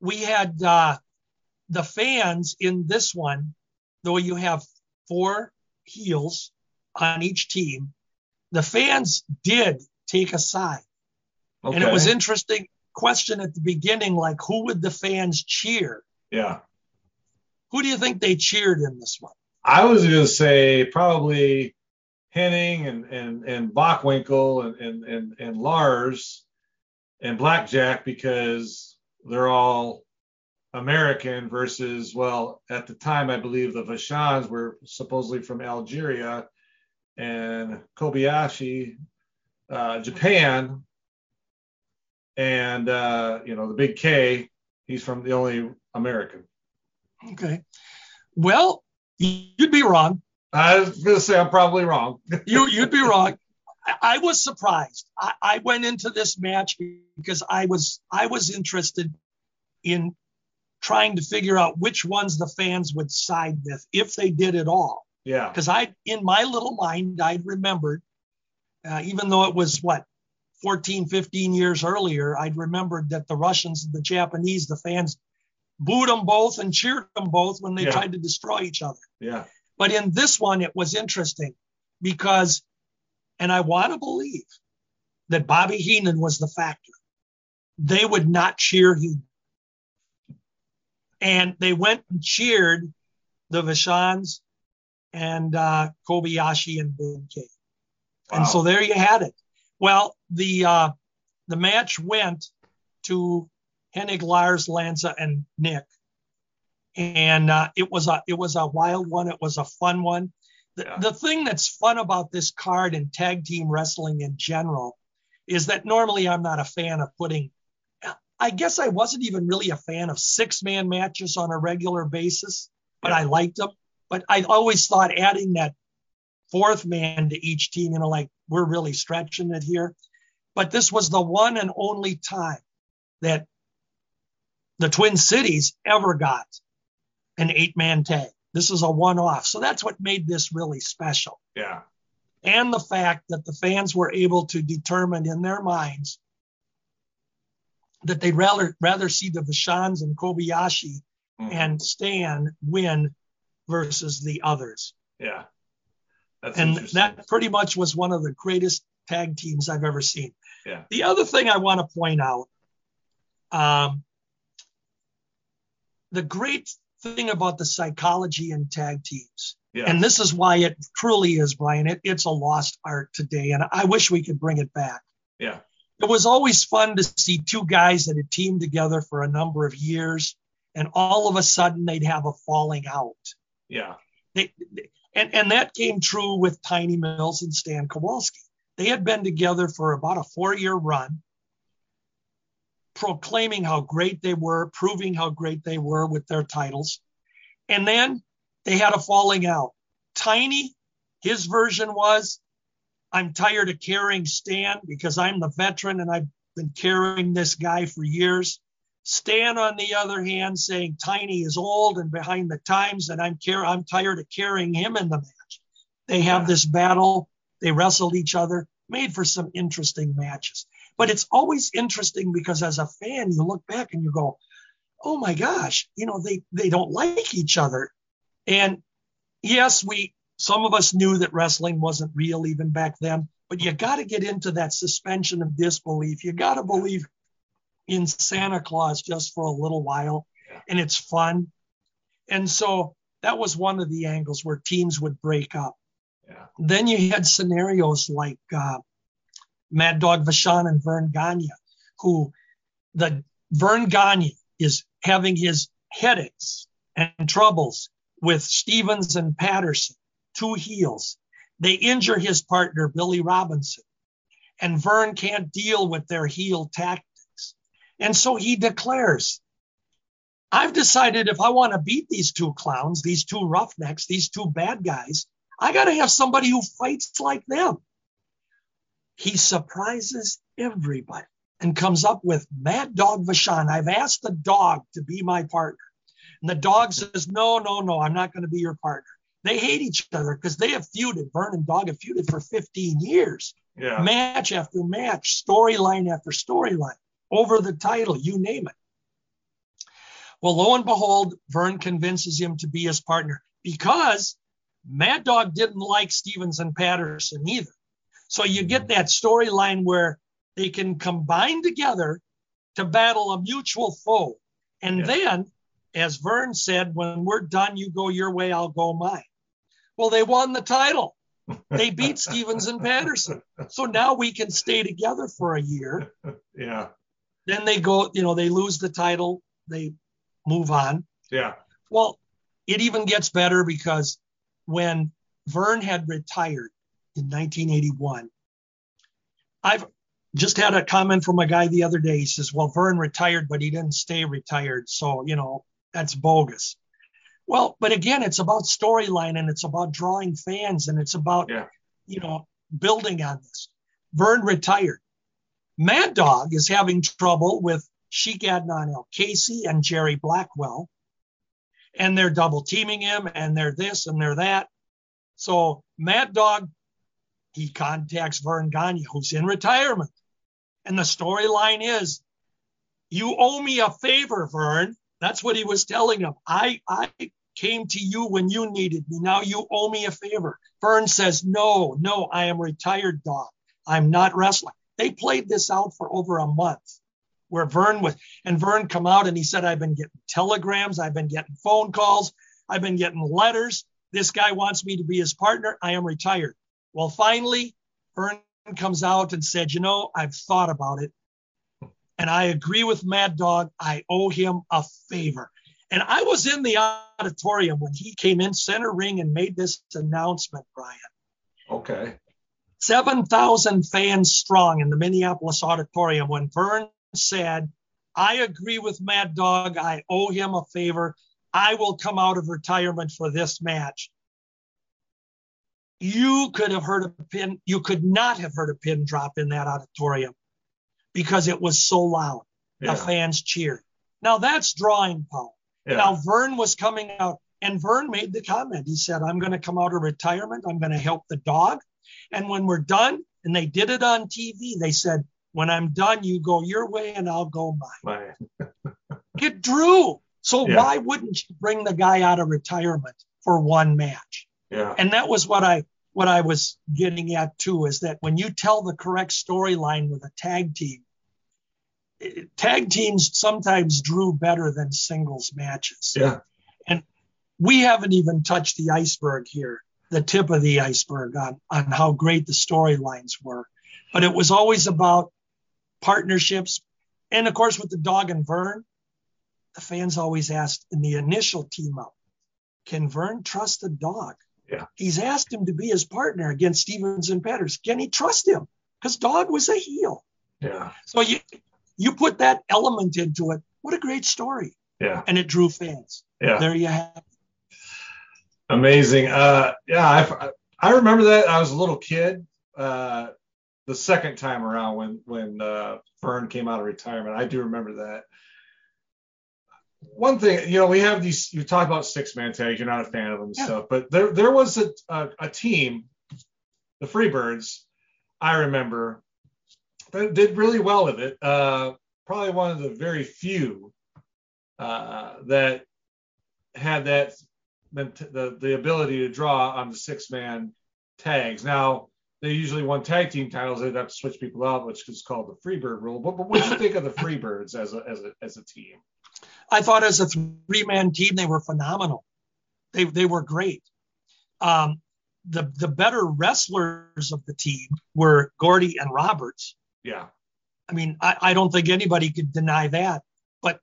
we had uh, the fans in this one, though you have four heels on each team, the fans did take a side. Okay. And it was interesting question at the beginning, like who would the fans cheer? Yeah. Who do you think they cheered in this one? I was going to say probably Hennig and and and Bockwinkel and and and, and Lars and Blackjack because they're all American versus well at the time I believe the Vachons were supposedly from Algeria and Kobayashi uh, Japan and uh, you know the big K he's from the only American. Okay. Well, you'd be wrong. I was going to say I'm probably wrong. <laughs> You, you'd be wrong. I, was surprised. I, I went into this match because I was I was interested in trying to figure out which ones the fans would side with if they did at all. Yeah. Because I, in my little mind, I'd remembered, uh, even though it was what 14, 15 years earlier, I'd remembered that the Russians and the Japanese, the fans booed them both and cheered them both when they Yeah. tried to destroy each other. Yeah. But in this one, it was interesting because, and I want to believe that Bobby Heenan was the factor. They would not cheer Heenan. And they went and cheered the Vachons and uh, Kobayashi and Big K. And so there you had it. Well, the uh, the match went to Hennig, Lars, Lanza, and Nick, and uh, it was a it was a wild one. It was a fun one. The, Yeah. the thing that's fun about this card and tag team wrestling in general is that normally I'm not a fan of putting. I guess I wasn't even really a fan of six man matches on a regular basis, but Yeah. I liked them. But I always thought adding that fourth man to each team, you know, like we're really stretching it here. But this was the one and only time that the Twin Cities ever got an eight man tag. This is a one off. So that's what made this really special. Yeah. And the fact that the fans were able to determine in their minds that they'd rather rather see the Vachons and Kobayashi Mhm. and Stan win versus the others. yeah. That's and that pretty much was one of the greatest tag teams I've ever seen. Yeah. The other thing I want to point out, um, the great thing about the psychology in tag teams, yeah. and this is why it truly is, Brian. It, it's a lost art today, and I wish we could bring it back. yeah. It was always fun to see two guys that had teamed together for a number of years, and all of a sudden they'd have a falling out. Yeah. They, they- and, and that came true with Tiny Mills and Stan Kowalski. They had been together for about a four year run, proclaiming how great they were, proving how great they were with their titles. And then they had a falling out. Tiny, his version was, I'm tired of carrying Stan because I'm the veteran and I've been carrying this guy for years. Stan, on the other hand, saying Tiny is old and behind the times, and I'm car- I'm tired of carrying him in the match. They have this battle. They wrestled each other, made for some interesting matches. But it's always interesting because as a fan, you look back and you go, "Oh my gosh, you know they they don't like each other." And yes, we some of us knew that wrestling wasn't real even back then, but you got to get into that suspension of disbelief. You got to believe in Santa Claus just for a little while, and it's fun. And so that was one of the angles where teams would break up. Yeah. Then you had scenarios like uh, Mad Dog Vachon and Verne Gagne, who the Verne Gagne is having his headaches and troubles with Stevens and Patterson, two heels. They injure his partner, Billy Robinson, and Verne can't deal with their heel tactics. And so he declares, I've decided if I want to beat these two clowns, these two roughnecks, these two bad guys, I got to have somebody who fights like them. He surprises everybody and comes up with Mad Dog Vachon. I've asked the dog to be my partner. And the dog says, No, no, no, I'm not going to be your partner. They hate each other because they have feuded. Verne and Dog have feuded for 15 years. Yeah. Match after match, storyline after storyline, over the title, you name it. Well, lo and behold, Verne convinces him to be his partner because Mad Dog didn't like Stevens and Patterson either. So you get mm-hmm. that storyline where they can combine together to battle a mutual foe. And Yeah. then, as Verne said, when we're done, you go your way, I'll go mine. Well, they won the title. They beat <laughs> Stevens and Patterson. So now we can stay together for a year. <laughs> Yeah. Then they go, you know, they lose the title, they move on. Yeah. Well, it even gets better because when Verne had retired in 1981, I've just had a comment from a guy the other day. He says, Well, Verne retired, but he didn't stay retired. So, you know, that's bogus. Well, but again, it's about storyline and it's about drawing fans and it's about, Yeah. you know, building on this. Verne retired. Mad Dog is having trouble with Sheik Adnan Al-Kaissie and Jerry Blackwell and they're double teaming him and they're this and they're that. So Mad Dog, he contacts Verne Gagne, who's in retirement. And the storyline is, you owe me a favor, Verne." That's what he was telling him. I, I came to you when you needed me. Now you owe me a favor. Verne says, no, no, I am retired, dog. I'm not wrestling. They played this out for over a month where Verne was, and Verne come out and he said, I've been getting telegrams, I've been getting phone calls, I've been getting letters. This guy wants me to be his partner. I am retired. Well, finally, Verne comes out and said, You know, I've thought about it. And I agree with Mad Dog. I owe him a favor. And I was in the auditorium when he came in center ring and made this announcement, Brian. Okay. 7,000 fans strong in the Minneapolis auditorium when Verne said, I agree with Mad Dog. I owe him a favor. I will come out of retirement for this match. You could have heard a pin, you could not have heard a pin drop in that auditorium because it was so loud. Yeah. The fans cheered. Now that's drawing power. Yeah. Now Verne was coming out, and Verne made the comment. He said, I'm going to come out of retirement. I'm going to help the dog. And when we're done, and they did it on TV, they said, When I'm done, you go your way and I'll go mine. <laughs> It drew. So Yeah. why wouldn't you bring the guy out of retirement for one match? yeah. And that was what I what I was getting at too, is that when you tell the correct storyline with a tag team, eh, tag teams sometimes drew better than singles matches. Yeah. And we haven't even touched the iceberg here, the tip of the iceberg on, on how great the storylines were. But it was always about partnerships. And of course, with the dog and Verne, the fans always asked in the initial team up, can Verne trust the dog? Yeah. He's asked him to be his partner against Stevens and Petters. Can he trust him? Because dog was a heel. Yeah. So you you put that element into it. What a great story. Yeah. And it drew fans. Yeah. There you have it. Amazing. Uh, yeah, I, I remember that. I was a little kid. Uh, the second time around when when uh, Verne came out of retirement, I do remember that. One thing, you know, we have these. You talk about six man tags. You're not a fan of them and Yeah. stuff, but there there was a, a a team, the Freebirds. I remember that did really well with it. Uh, probably one of the very few uh, that had that the, the ability to draw on the six man tags. Now they usually won tag team titles. They'd have to switch people out, which is called the Freebird rule. But, but what do you think of the Freebirds as a as a as a team? I thought as a three man team, they were phenomenal. They, they were great. Um, the the better wrestlers of the team were Gordy and Roberts. Yeah. I mean, I, I don't think anybody could deny that. But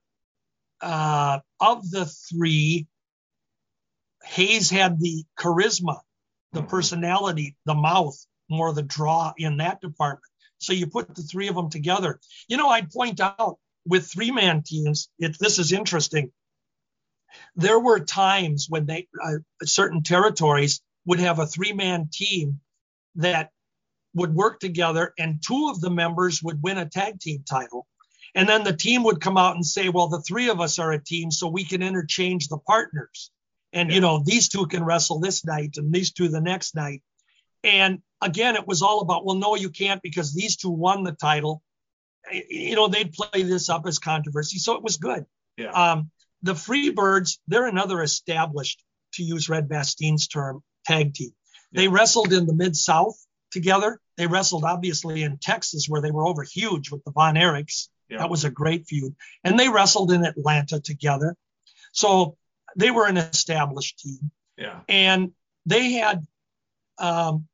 uh, of the three, Hayes had the charisma, the Mhm. personality, the mouth, more of the draw in that department. So you put the three of them together. You know, I'd point out with three man teams, it, this is interesting. There were times when they uh, certain territories would have a three man team that would work together, and two of the members would win a tag team title. And then the team would come out and say, well, the three of us are a team, so we can interchange the partners. And, you know, these two can wrestle this night and these two the next night. And again, it was all about, well, no, you can't because these two won the title. You know, they'd play this up as controversy. So it was good. Yeah. Um, the Freebirds, they're another established, to use Red Bastien's term, tag team. They wrestled in the Mid South together. They wrestled obviously in Texas, where they were over huge with the Von Erichs. Yeah. That was a great feud. And they wrestled in Atlanta together. So they were an established team. yeah. And they had, um,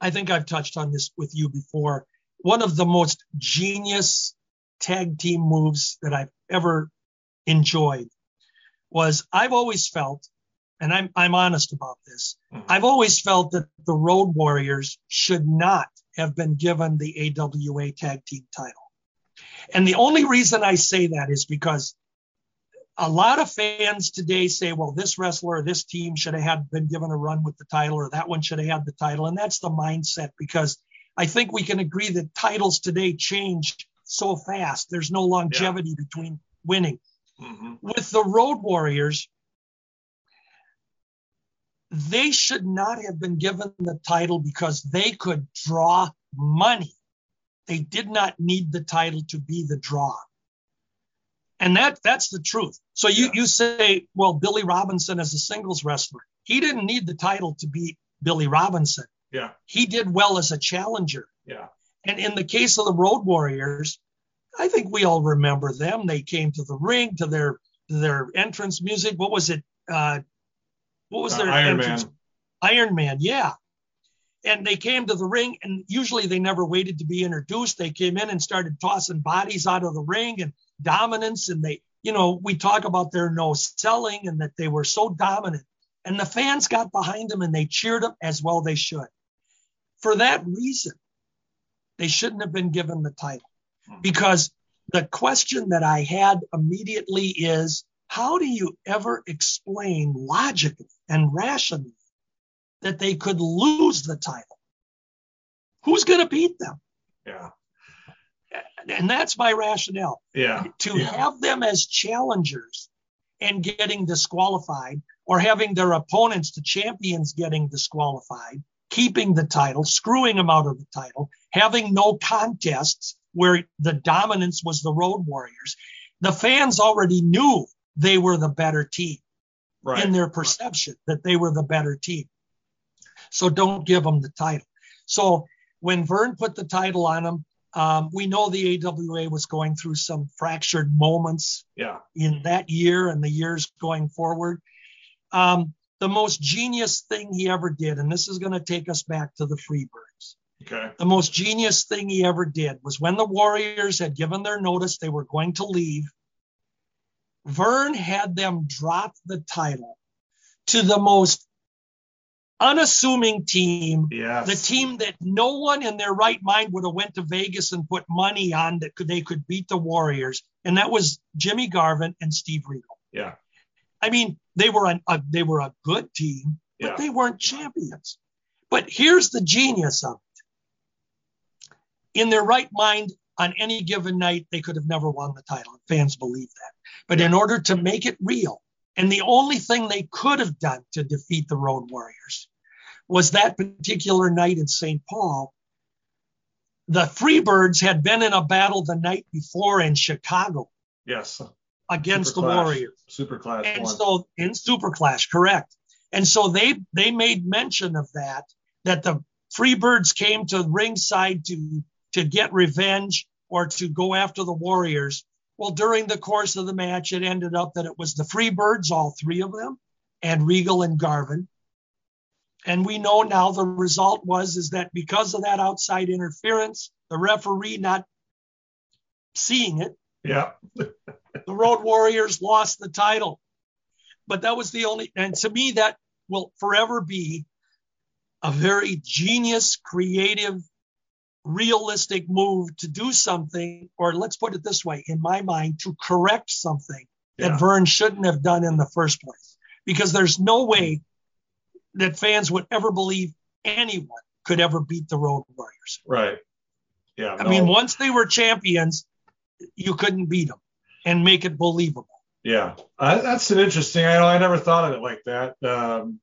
I think I've touched on this with you before. One of the most genius tag team moves that I've ever enjoyed was I've always felt, and I'm, I'm honest about this, Mhm. I've always felt that the Road Warriors should not have been given the AWA tag team title. And the only reason I say that is because a lot of fans today say, well, this wrestler or this team should have had been given a run with the title, or that one should have had the title. And that's the mindset because I think we can agree that titles today change so fast. There's no longevity between winning. Mhm. With the Road Warriors, they should not have been given the title because they could draw money. They did not need the title to be the draw. And that that's the truth. So you, Yeah. you say, well, Billy Robinson as a singles wrestler, he didn't need the title to beat Billy Robinson. Yeah. He did well as a challenger. Yeah. And in the case of the Road Warriors, I think we all remember them. They came to the ring to their to their entrance music. What was it? Uh, what was Uh, their Iron entrance? Man. Iron Man, yeah. And they came to the ring, and usually they never waited to be introduced. They came in and started tossing bodies out of the ring and dominance. And they, you know, we talk about their no selling and that they were so dominant. And the fans got behind them and they cheered them as well they should. For that reason, they shouldn't have been given the title hmm. because the question that I had immediately is how do you ever explain logically and rationally that they could lose the title? Who's going to beat them? Yeah. And that's my rationale. Yeah. To yeah. have them as challengers and getting disqualified, or having their opponents, the champions, getting disqualified, keeping the title, screwing them out of the title, having no contests where the dominance was the Road Warriors. The fans already knew they were the better team right. in their perception that they were the better team. So don't give them the title. So when Verne put the title on them, um, we know the AWA was going through some fractured moments yeah. in that year and the years going forward. Um, the most genius thing he ever did, and this is going to take us back to the Freebirds. Okay. The most genius thing he ever did was when the Warriors had given their notice they were going to leave, Verne had them drop the title to the most unassuming team, Yes. the team that no one in their right mind would have went to Vegas and put money on that could they could beat the Warriors, and that was Jimmy Garvin and Steve Regal. Yeah. I mean, they were an, a they were a good team, but Yeah. they weren't champions. But here's the genius of it. In their right mind, on any given night, they could have never won the title. Fans believe that. But in order to make it real, and the only thing they could have done to defeat the Road Warriors was that particular night in St. Paul. The Freebirds had been in a battle the night before in Chicago Yes. against Super the Clash. Warriors. Super Clash And one. so in Super Clash, correct. And so they they made mention of that, that the Freebirds came to ringside to to get revenge or to go after the Warriors. Well, during the course of the match, it ended up that it was the Freebirds, all three of them, and Regal and Garvin, And we know now the result was is that because of that outside interference, the referee not seeing it, Yeah. <laughs> the Road Warriors lost the title. But that was the only, and to me, that will forever be a very genius, creative, realistic move to do something, or let's put it this way, in my mind, to correct something Yeah. that Verne shouldn't have done in the first place. Because there's no way that fans would ever believe anyone could ever beat the Road Warriors. Right. Yeah. I no, mean, once they were champions, you couldn't beat them and make it believable. Yeah, I, that's an interesting. I know I never thought of it like that. Um,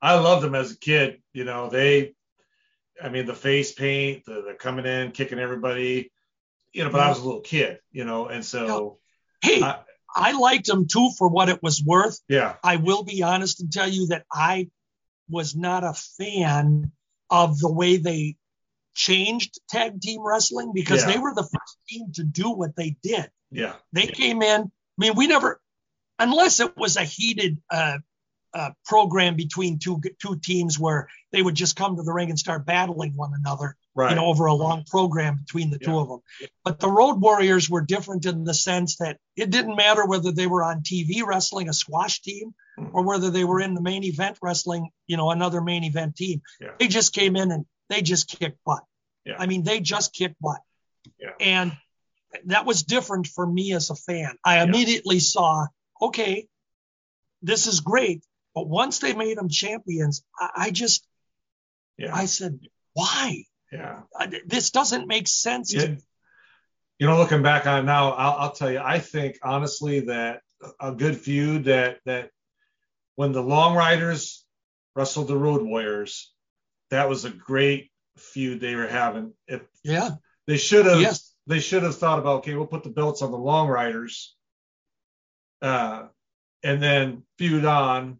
I loved them as a kid. You know, they, I mean, the face paint, the, the coming in, kicking everybody. You know, but I was a little kid. You know, and so Hey, I- I liked them too for what it was worth. yeah, I will be honest and tell you that I was not a fan of the way they changed tag team wrestling because Yeah. they were the first team to do what they did. yeah, They came in. I mean, we never, unless it was a heated uh, uh, program between two two teams where they would just come to the ring and start battling one another, right. you know, over a long program between the two of them. But the Road Warriors were different in the sense that it didn't matter whether they were on TV wrestling a squash team Mhm. or whether they were in the main event wrestling, you know, another main event team. Yeah. They just came in and they just kicked butt. Yeah. I mean, they just kicked butt. Yeah. And that was different for me as a fan. I Yeah. immediately saw, okay, this is great. But once they made them champions, I, I just, yeah, I said, why? yeah. Uh, This doesn't make sense. Yeah. To, You know, looking back on now, I'll, I'll tell you, I think honestly that a good feud that that when the Long Riders wrestled the Road Warriors, that was a great feud they were having. If yeah. they should have, Yes. they should have thought about, okay, we'll put the belts on the Long Riders, uh, and then feud on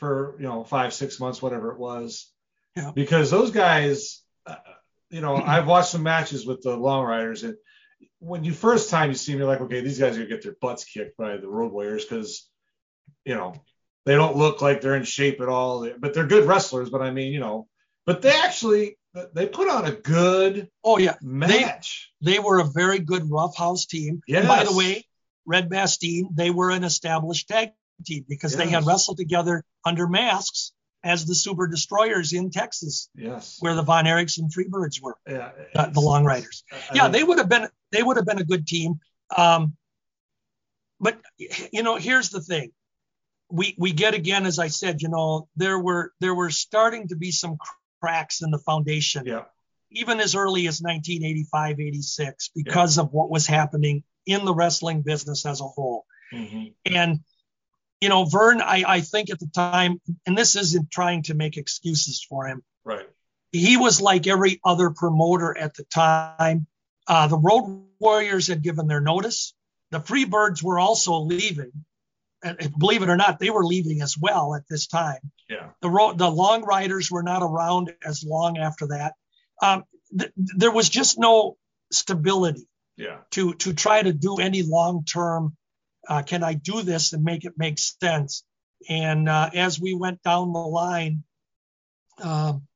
for you know five, six months, whatever it was, Yeah. because those guys, uh, you know, <clears throat> I've watched some matches with the Long Riders, and when you first time you see them, you're like, okay, these guys are gonna get their butts kicked by the Road Warriors because, you know, they don't look like they're in shape at all, but they're good wrestlers. But I mean, you know, but they actually they put on a good Oh, yeah. match. They were a very good roughhouse team. And by the way, Red Bastien, they were an established tag team because they had wrestled together under masks as the Super Destroyers in Texas, yes. where the Von Erichs and Freebirds were, yeah, uh, the Long Riders. I Yeah, mean, they would have been they would have been a good team. Um, but you know, here's the thing. We we get again, as I said, you know, there were there were starting to be some cracks in the foundation Yeah, even as early as 1985, 86, because of what was happening in the wrestling business as a whole. mhm, And, you know, Verne, I, I think at the time, and this isn't trying to make excuses for him, right. he was like every other promoter at the time. Uh, the Road Warriors had given their notice. The Freebirds were also leaving. And believe it or not, they were leaving as well at this time Yeah, the ro- the long riders were not around as long after that. Um, th- there was just no stability yeah, to to try to do any long term. Uh, can I do this and make it make sense? And uh, as we went down the line, um,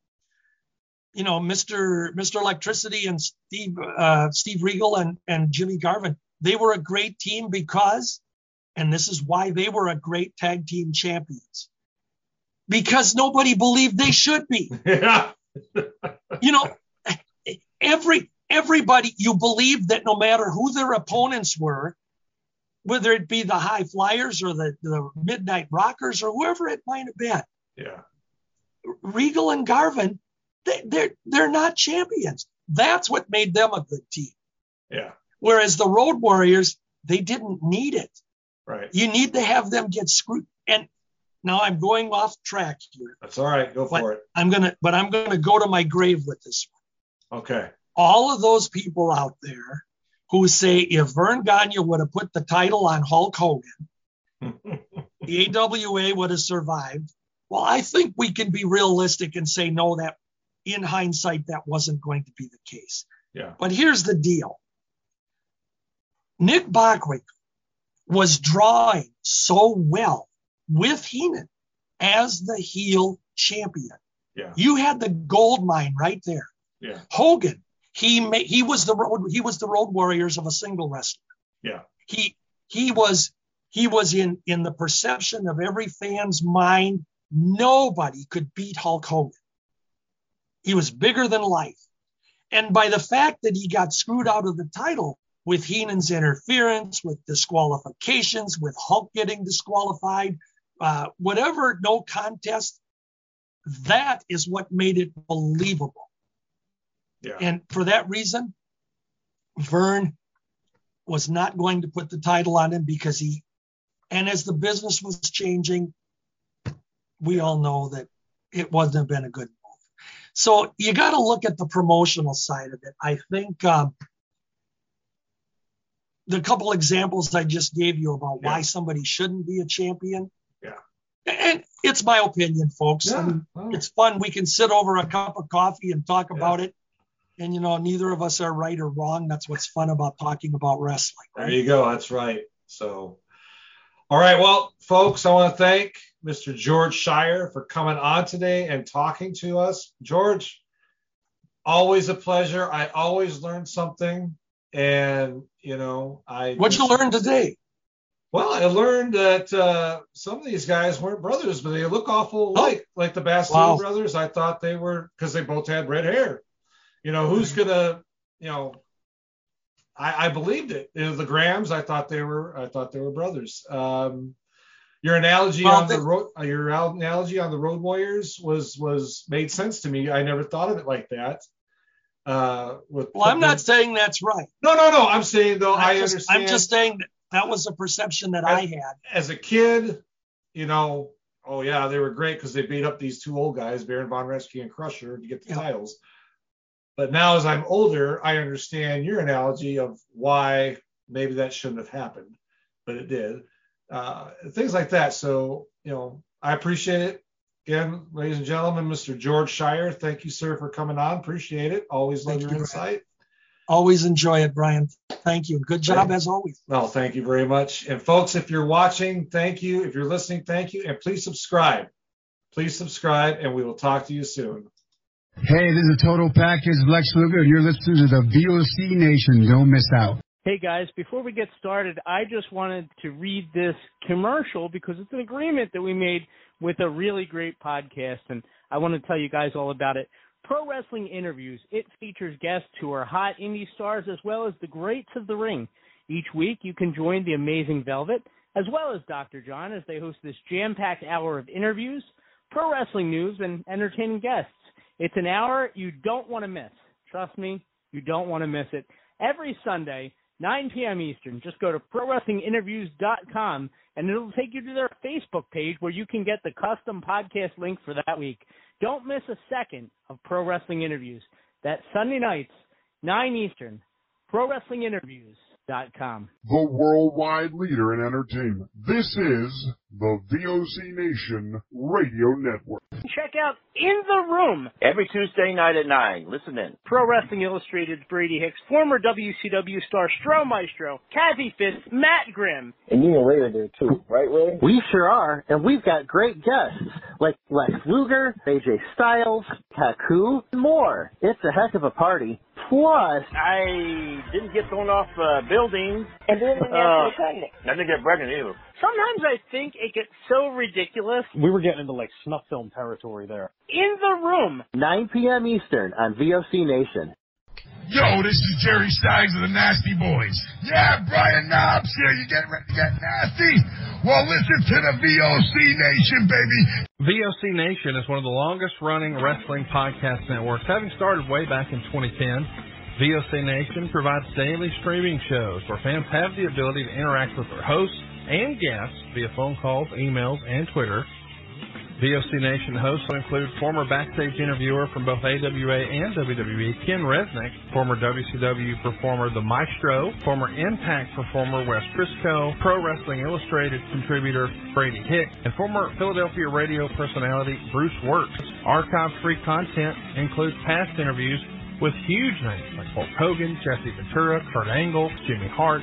you know, Mr. Mr. Electricity and Steve uh, Steve Regal and and Jimmy Garvin, they were a great team because, and this is why they were a great tag team champions, because nobody believed they should be. <laughs> yeah, You know, every everybody you believed that no matter who their opponents were, whether it be the high flyers or the, the midnight rockers or whoever it might have been, yeah, Regal and Garvin, they, they're they're not champions. That's what made them a good team. yeah, Whereas the Road Warriors, they didn't need it. right. You need to have them get screwed. And now I'm going off track here. That's all right. Go for it. I'm gonna, but I'm gonna go to my grave with this one. Okay. All of those people out there who say if Verne Gagne would have put the title on Hulk Hogan, <laughs> the AWA would have survived. Well, I think we can be realistic and say no, that in hindsight, that wasn't going to be the case. Yeah. But here's the deal Nick Bockwinkel was drawing so well with Heenan as the heel champion. Yeah. You had the gold mine right there. Yeah. Hogan, he made, he was the road he was the road warriors of a single wrestler. Yeah. He he was he was in in the perception of every fan's mind. Nobody could beat Hulk Hogan. He was bigger than life. And by the fact that he got screwed out of the title with Heenan's interference, with disqualifications, with Hulk getting disqualified, uh, whatever, no contest, that is what made it believable. Yeah. And for that reason, Verne was not going to put the title on him because he, and as the business was changing, we all know that it wouldn't have been a good move. So you got to look at the promotional side of it. I think um, the couple examples I just gave you about Yeah. why somebody shouldn't be a champion. Yeah. And it's my opinion, folks. I Yeah. mean, well, it's fun. We can sit over a cup of coffee and talk about it. And you know, neither of us are right or wrong. That's what's fun about talking about wrestling. There you go. That's right. So, all right. Well, folks, I want to thank Mr. George Schire for coming on today and talking to us. George, always a pleasure. I always learn something. And, you know, I. What'd you learn today? Well, I learned that uh, some of these guys weren't brothers, but they look awful like like the Bastien Wow. brothers. I thought they were because they both had red hair. You know, who's gonna, you know, I, I believed it. You know, the Grahams, I thought they were, I thought they were brothers. Um, your analogy Well, on the road, uh, your analogy on the Road Warriors was was made sense to me. I never thought of it like that. Uh, with Well, I'm not saying that's right. No, no, no. I'm saying though, I I'm just, understand I'm just saying that, that was a perception that I had. as a kid, you know, oh yeah, they were great because they beat up these two old guys, Baron von Raschke and Crusher, to get the Yeah. titles. But now, as I'm older, I understand your analogy of why maybe that shouldn't have happened, but it did. Uh, things like that. So, you know, I appreciate it. Again, ladies and gentlemen, Mr. George Schire, thank you, sir, for coming on. Appreciate it. Always love Thank your you, Brian. insight. Always enjoy it, Brian. Thank you. Good job as always. Well, thank you very much. And folks, if you're watching, thank you. If you're listening, thank you. And please subscribe. Please subscribe, and we will talk to you soon. Hey, this is a Total Package Lex Luger, and you're listening to the VOC Nation. Don't miss out. Hey guys, before we get started, I just wanted to read this commercial because it's an agreement that we made with a really great podcast, and I want to tell you guys all about it. Pro Wrestling Interviews. It features guests who are hot indie stars as well as the greats of the ring. Each week, you can join the Amazing Velvet as well as Dr. John as they host this jam-packed hour of interviews, pro wrestling news, and entertaining guests. It's an hour you don't want to miss. Trust me, you don't want to miss it. Every Sunday, 9 p.m. Eastern. Just go to ProWrestlingInterviews.com and it'll take you to their Facebook page where you can get the custom podcast link for that week. Don't miss a second of Pro Wrestling Interviews. That Sunday nights, 9 Eastern. ProWrestlingInterviews.com. the worldwide leader in entertainment. This is the VOC Nation Radio Network. Check out In the Room, Every Tuesday night at 9. Listen in. Pro Wrestling Illustrated's Brady Hicks, former WCW star Stro Maestro, Kathy Fitz, Matt Grimm, And you and Ray are there too, right, Ray? We sure are, and we've got great guests like Lex Luger, AJ Styles, Haku, and more. It's a heck of a party. Plus, I didn't get thrown off uh, buildings. And then the Uh, national pregnant. I didn't get pregnant either. Sometimes I think it gets so ridiculous. We were getting into like snuff film territory there. In the room. 9 p.m. Eastern on VOC Nation. Yo, this is Jerry Sags of the Nasty Boys. Yeah, Brian Knobbs here. You getting ready to get nasty? Well, listen to the VOC Nation, baby. VOC Nation is one of the longest running wrestling podcast networks, having started way back in 2010. VOC Nation provides daily streaming shows where fans have the ability to interact with their hosts and guests via phone calls, emails, and Twitter. VOC Nation hosts will include former backstage interviewer from both AWA and WWE, Ken Resnick, former WCW performer The Maestro, former Impact performer Wes Brisco, Pro Wrestling Illustrated contributor Brady Hick, and former Philadelphia radio personality Bruce Works. Archive-free content includes past interviews with huge names like Hulk Hogan, Jesse Ventura, Kurt Angle, Jimmy Hart,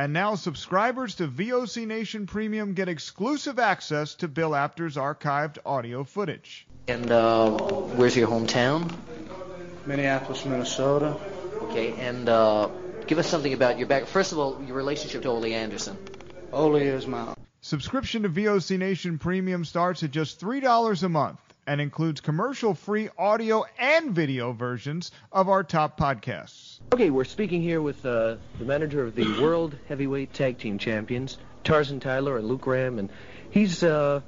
And now subscribers to VOC Nation Premium get exclusive access to Bill Apter's archived audio footage. And uh, where's your hometown? Minneapolis, Minnesota. Okay, and uh, give us something about your back. First of all, your relationship to Ole Anderson. Ole is my. Subscription to VOC Nation Premium starts at just $3 a month and includes commercial-free audio and video versions of our top podcasts. Okay, we're speaking here with uh, the manager of the <clears throat> World Heavyweight Tag Team Champions, Tarzan Tyler and Luke Graham, and he's uh,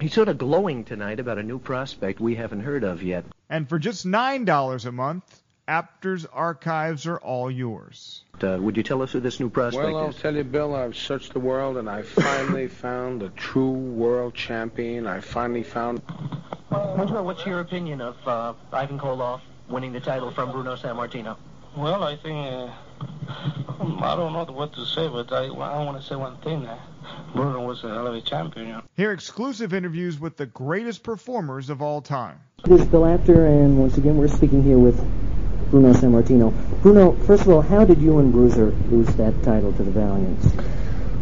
he's sort of glowing tonight about a new prospect we haven't heard of yet. And for just $9 a month, Apter's archives are all yours. Uh, would you tell us who this new prospect Well, I'll tell you, Bill, I've searched the world and I finally <laughs> found a true world champion. I finally found. Angelo, what's your opinion of uh, Ivan Koloff winning the title from Bruno Sammartino? Well, I think uh, I don't know what to say, but I, I want to say one thing. Uh, Bruno was a hell of a champion. You know? Hear exclusive interviews with the greatest performers of all time. This is Bill Apter, and once again, we're speaking here with Bruno Sammartino. Bruno, first of all, how did you and Bruiser lose that title to the Valiants?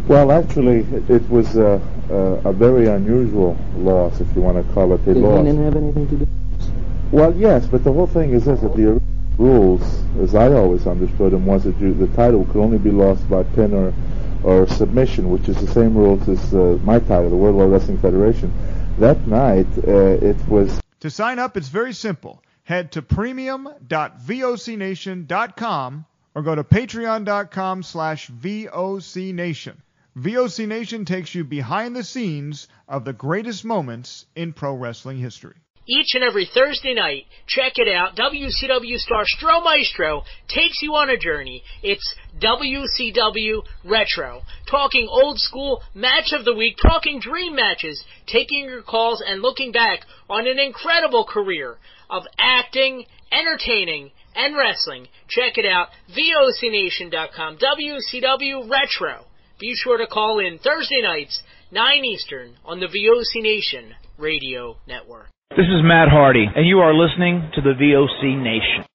Well, actually, it, it was a, a, a very unusual loss, if you want to call it a Did loss. Heenan have anything to do? Well, yes, but the whole thing is this: that the rules, as I always understood them, was that you, the title could only be lost by pin or or submission, which is the same rules as uh, my title, the World Wrestling Federation. That night, uh, it was To sign up, it's very simple. Head to premium.vocnation.com or go to patreon.com slash vocnation. VOC Nation takes you behind the scenes of the greatest moments in pro wrestling history. Each and every Thursday night, check it out. WCW star Stro Maestro takes you on a journey. It's WCW Retro. Talking old school match of the week, talking dream matches, taking your calls and looking back on an incredible career of acting, entertaining, and wrestling. Check it out. VOCNation.com. WCW Retro. Be sure to call in Thursday nights, 9 Eastern, on the VOC Nation Radio Network. This is Matt Hardy, and you are listening to the VOC Nation.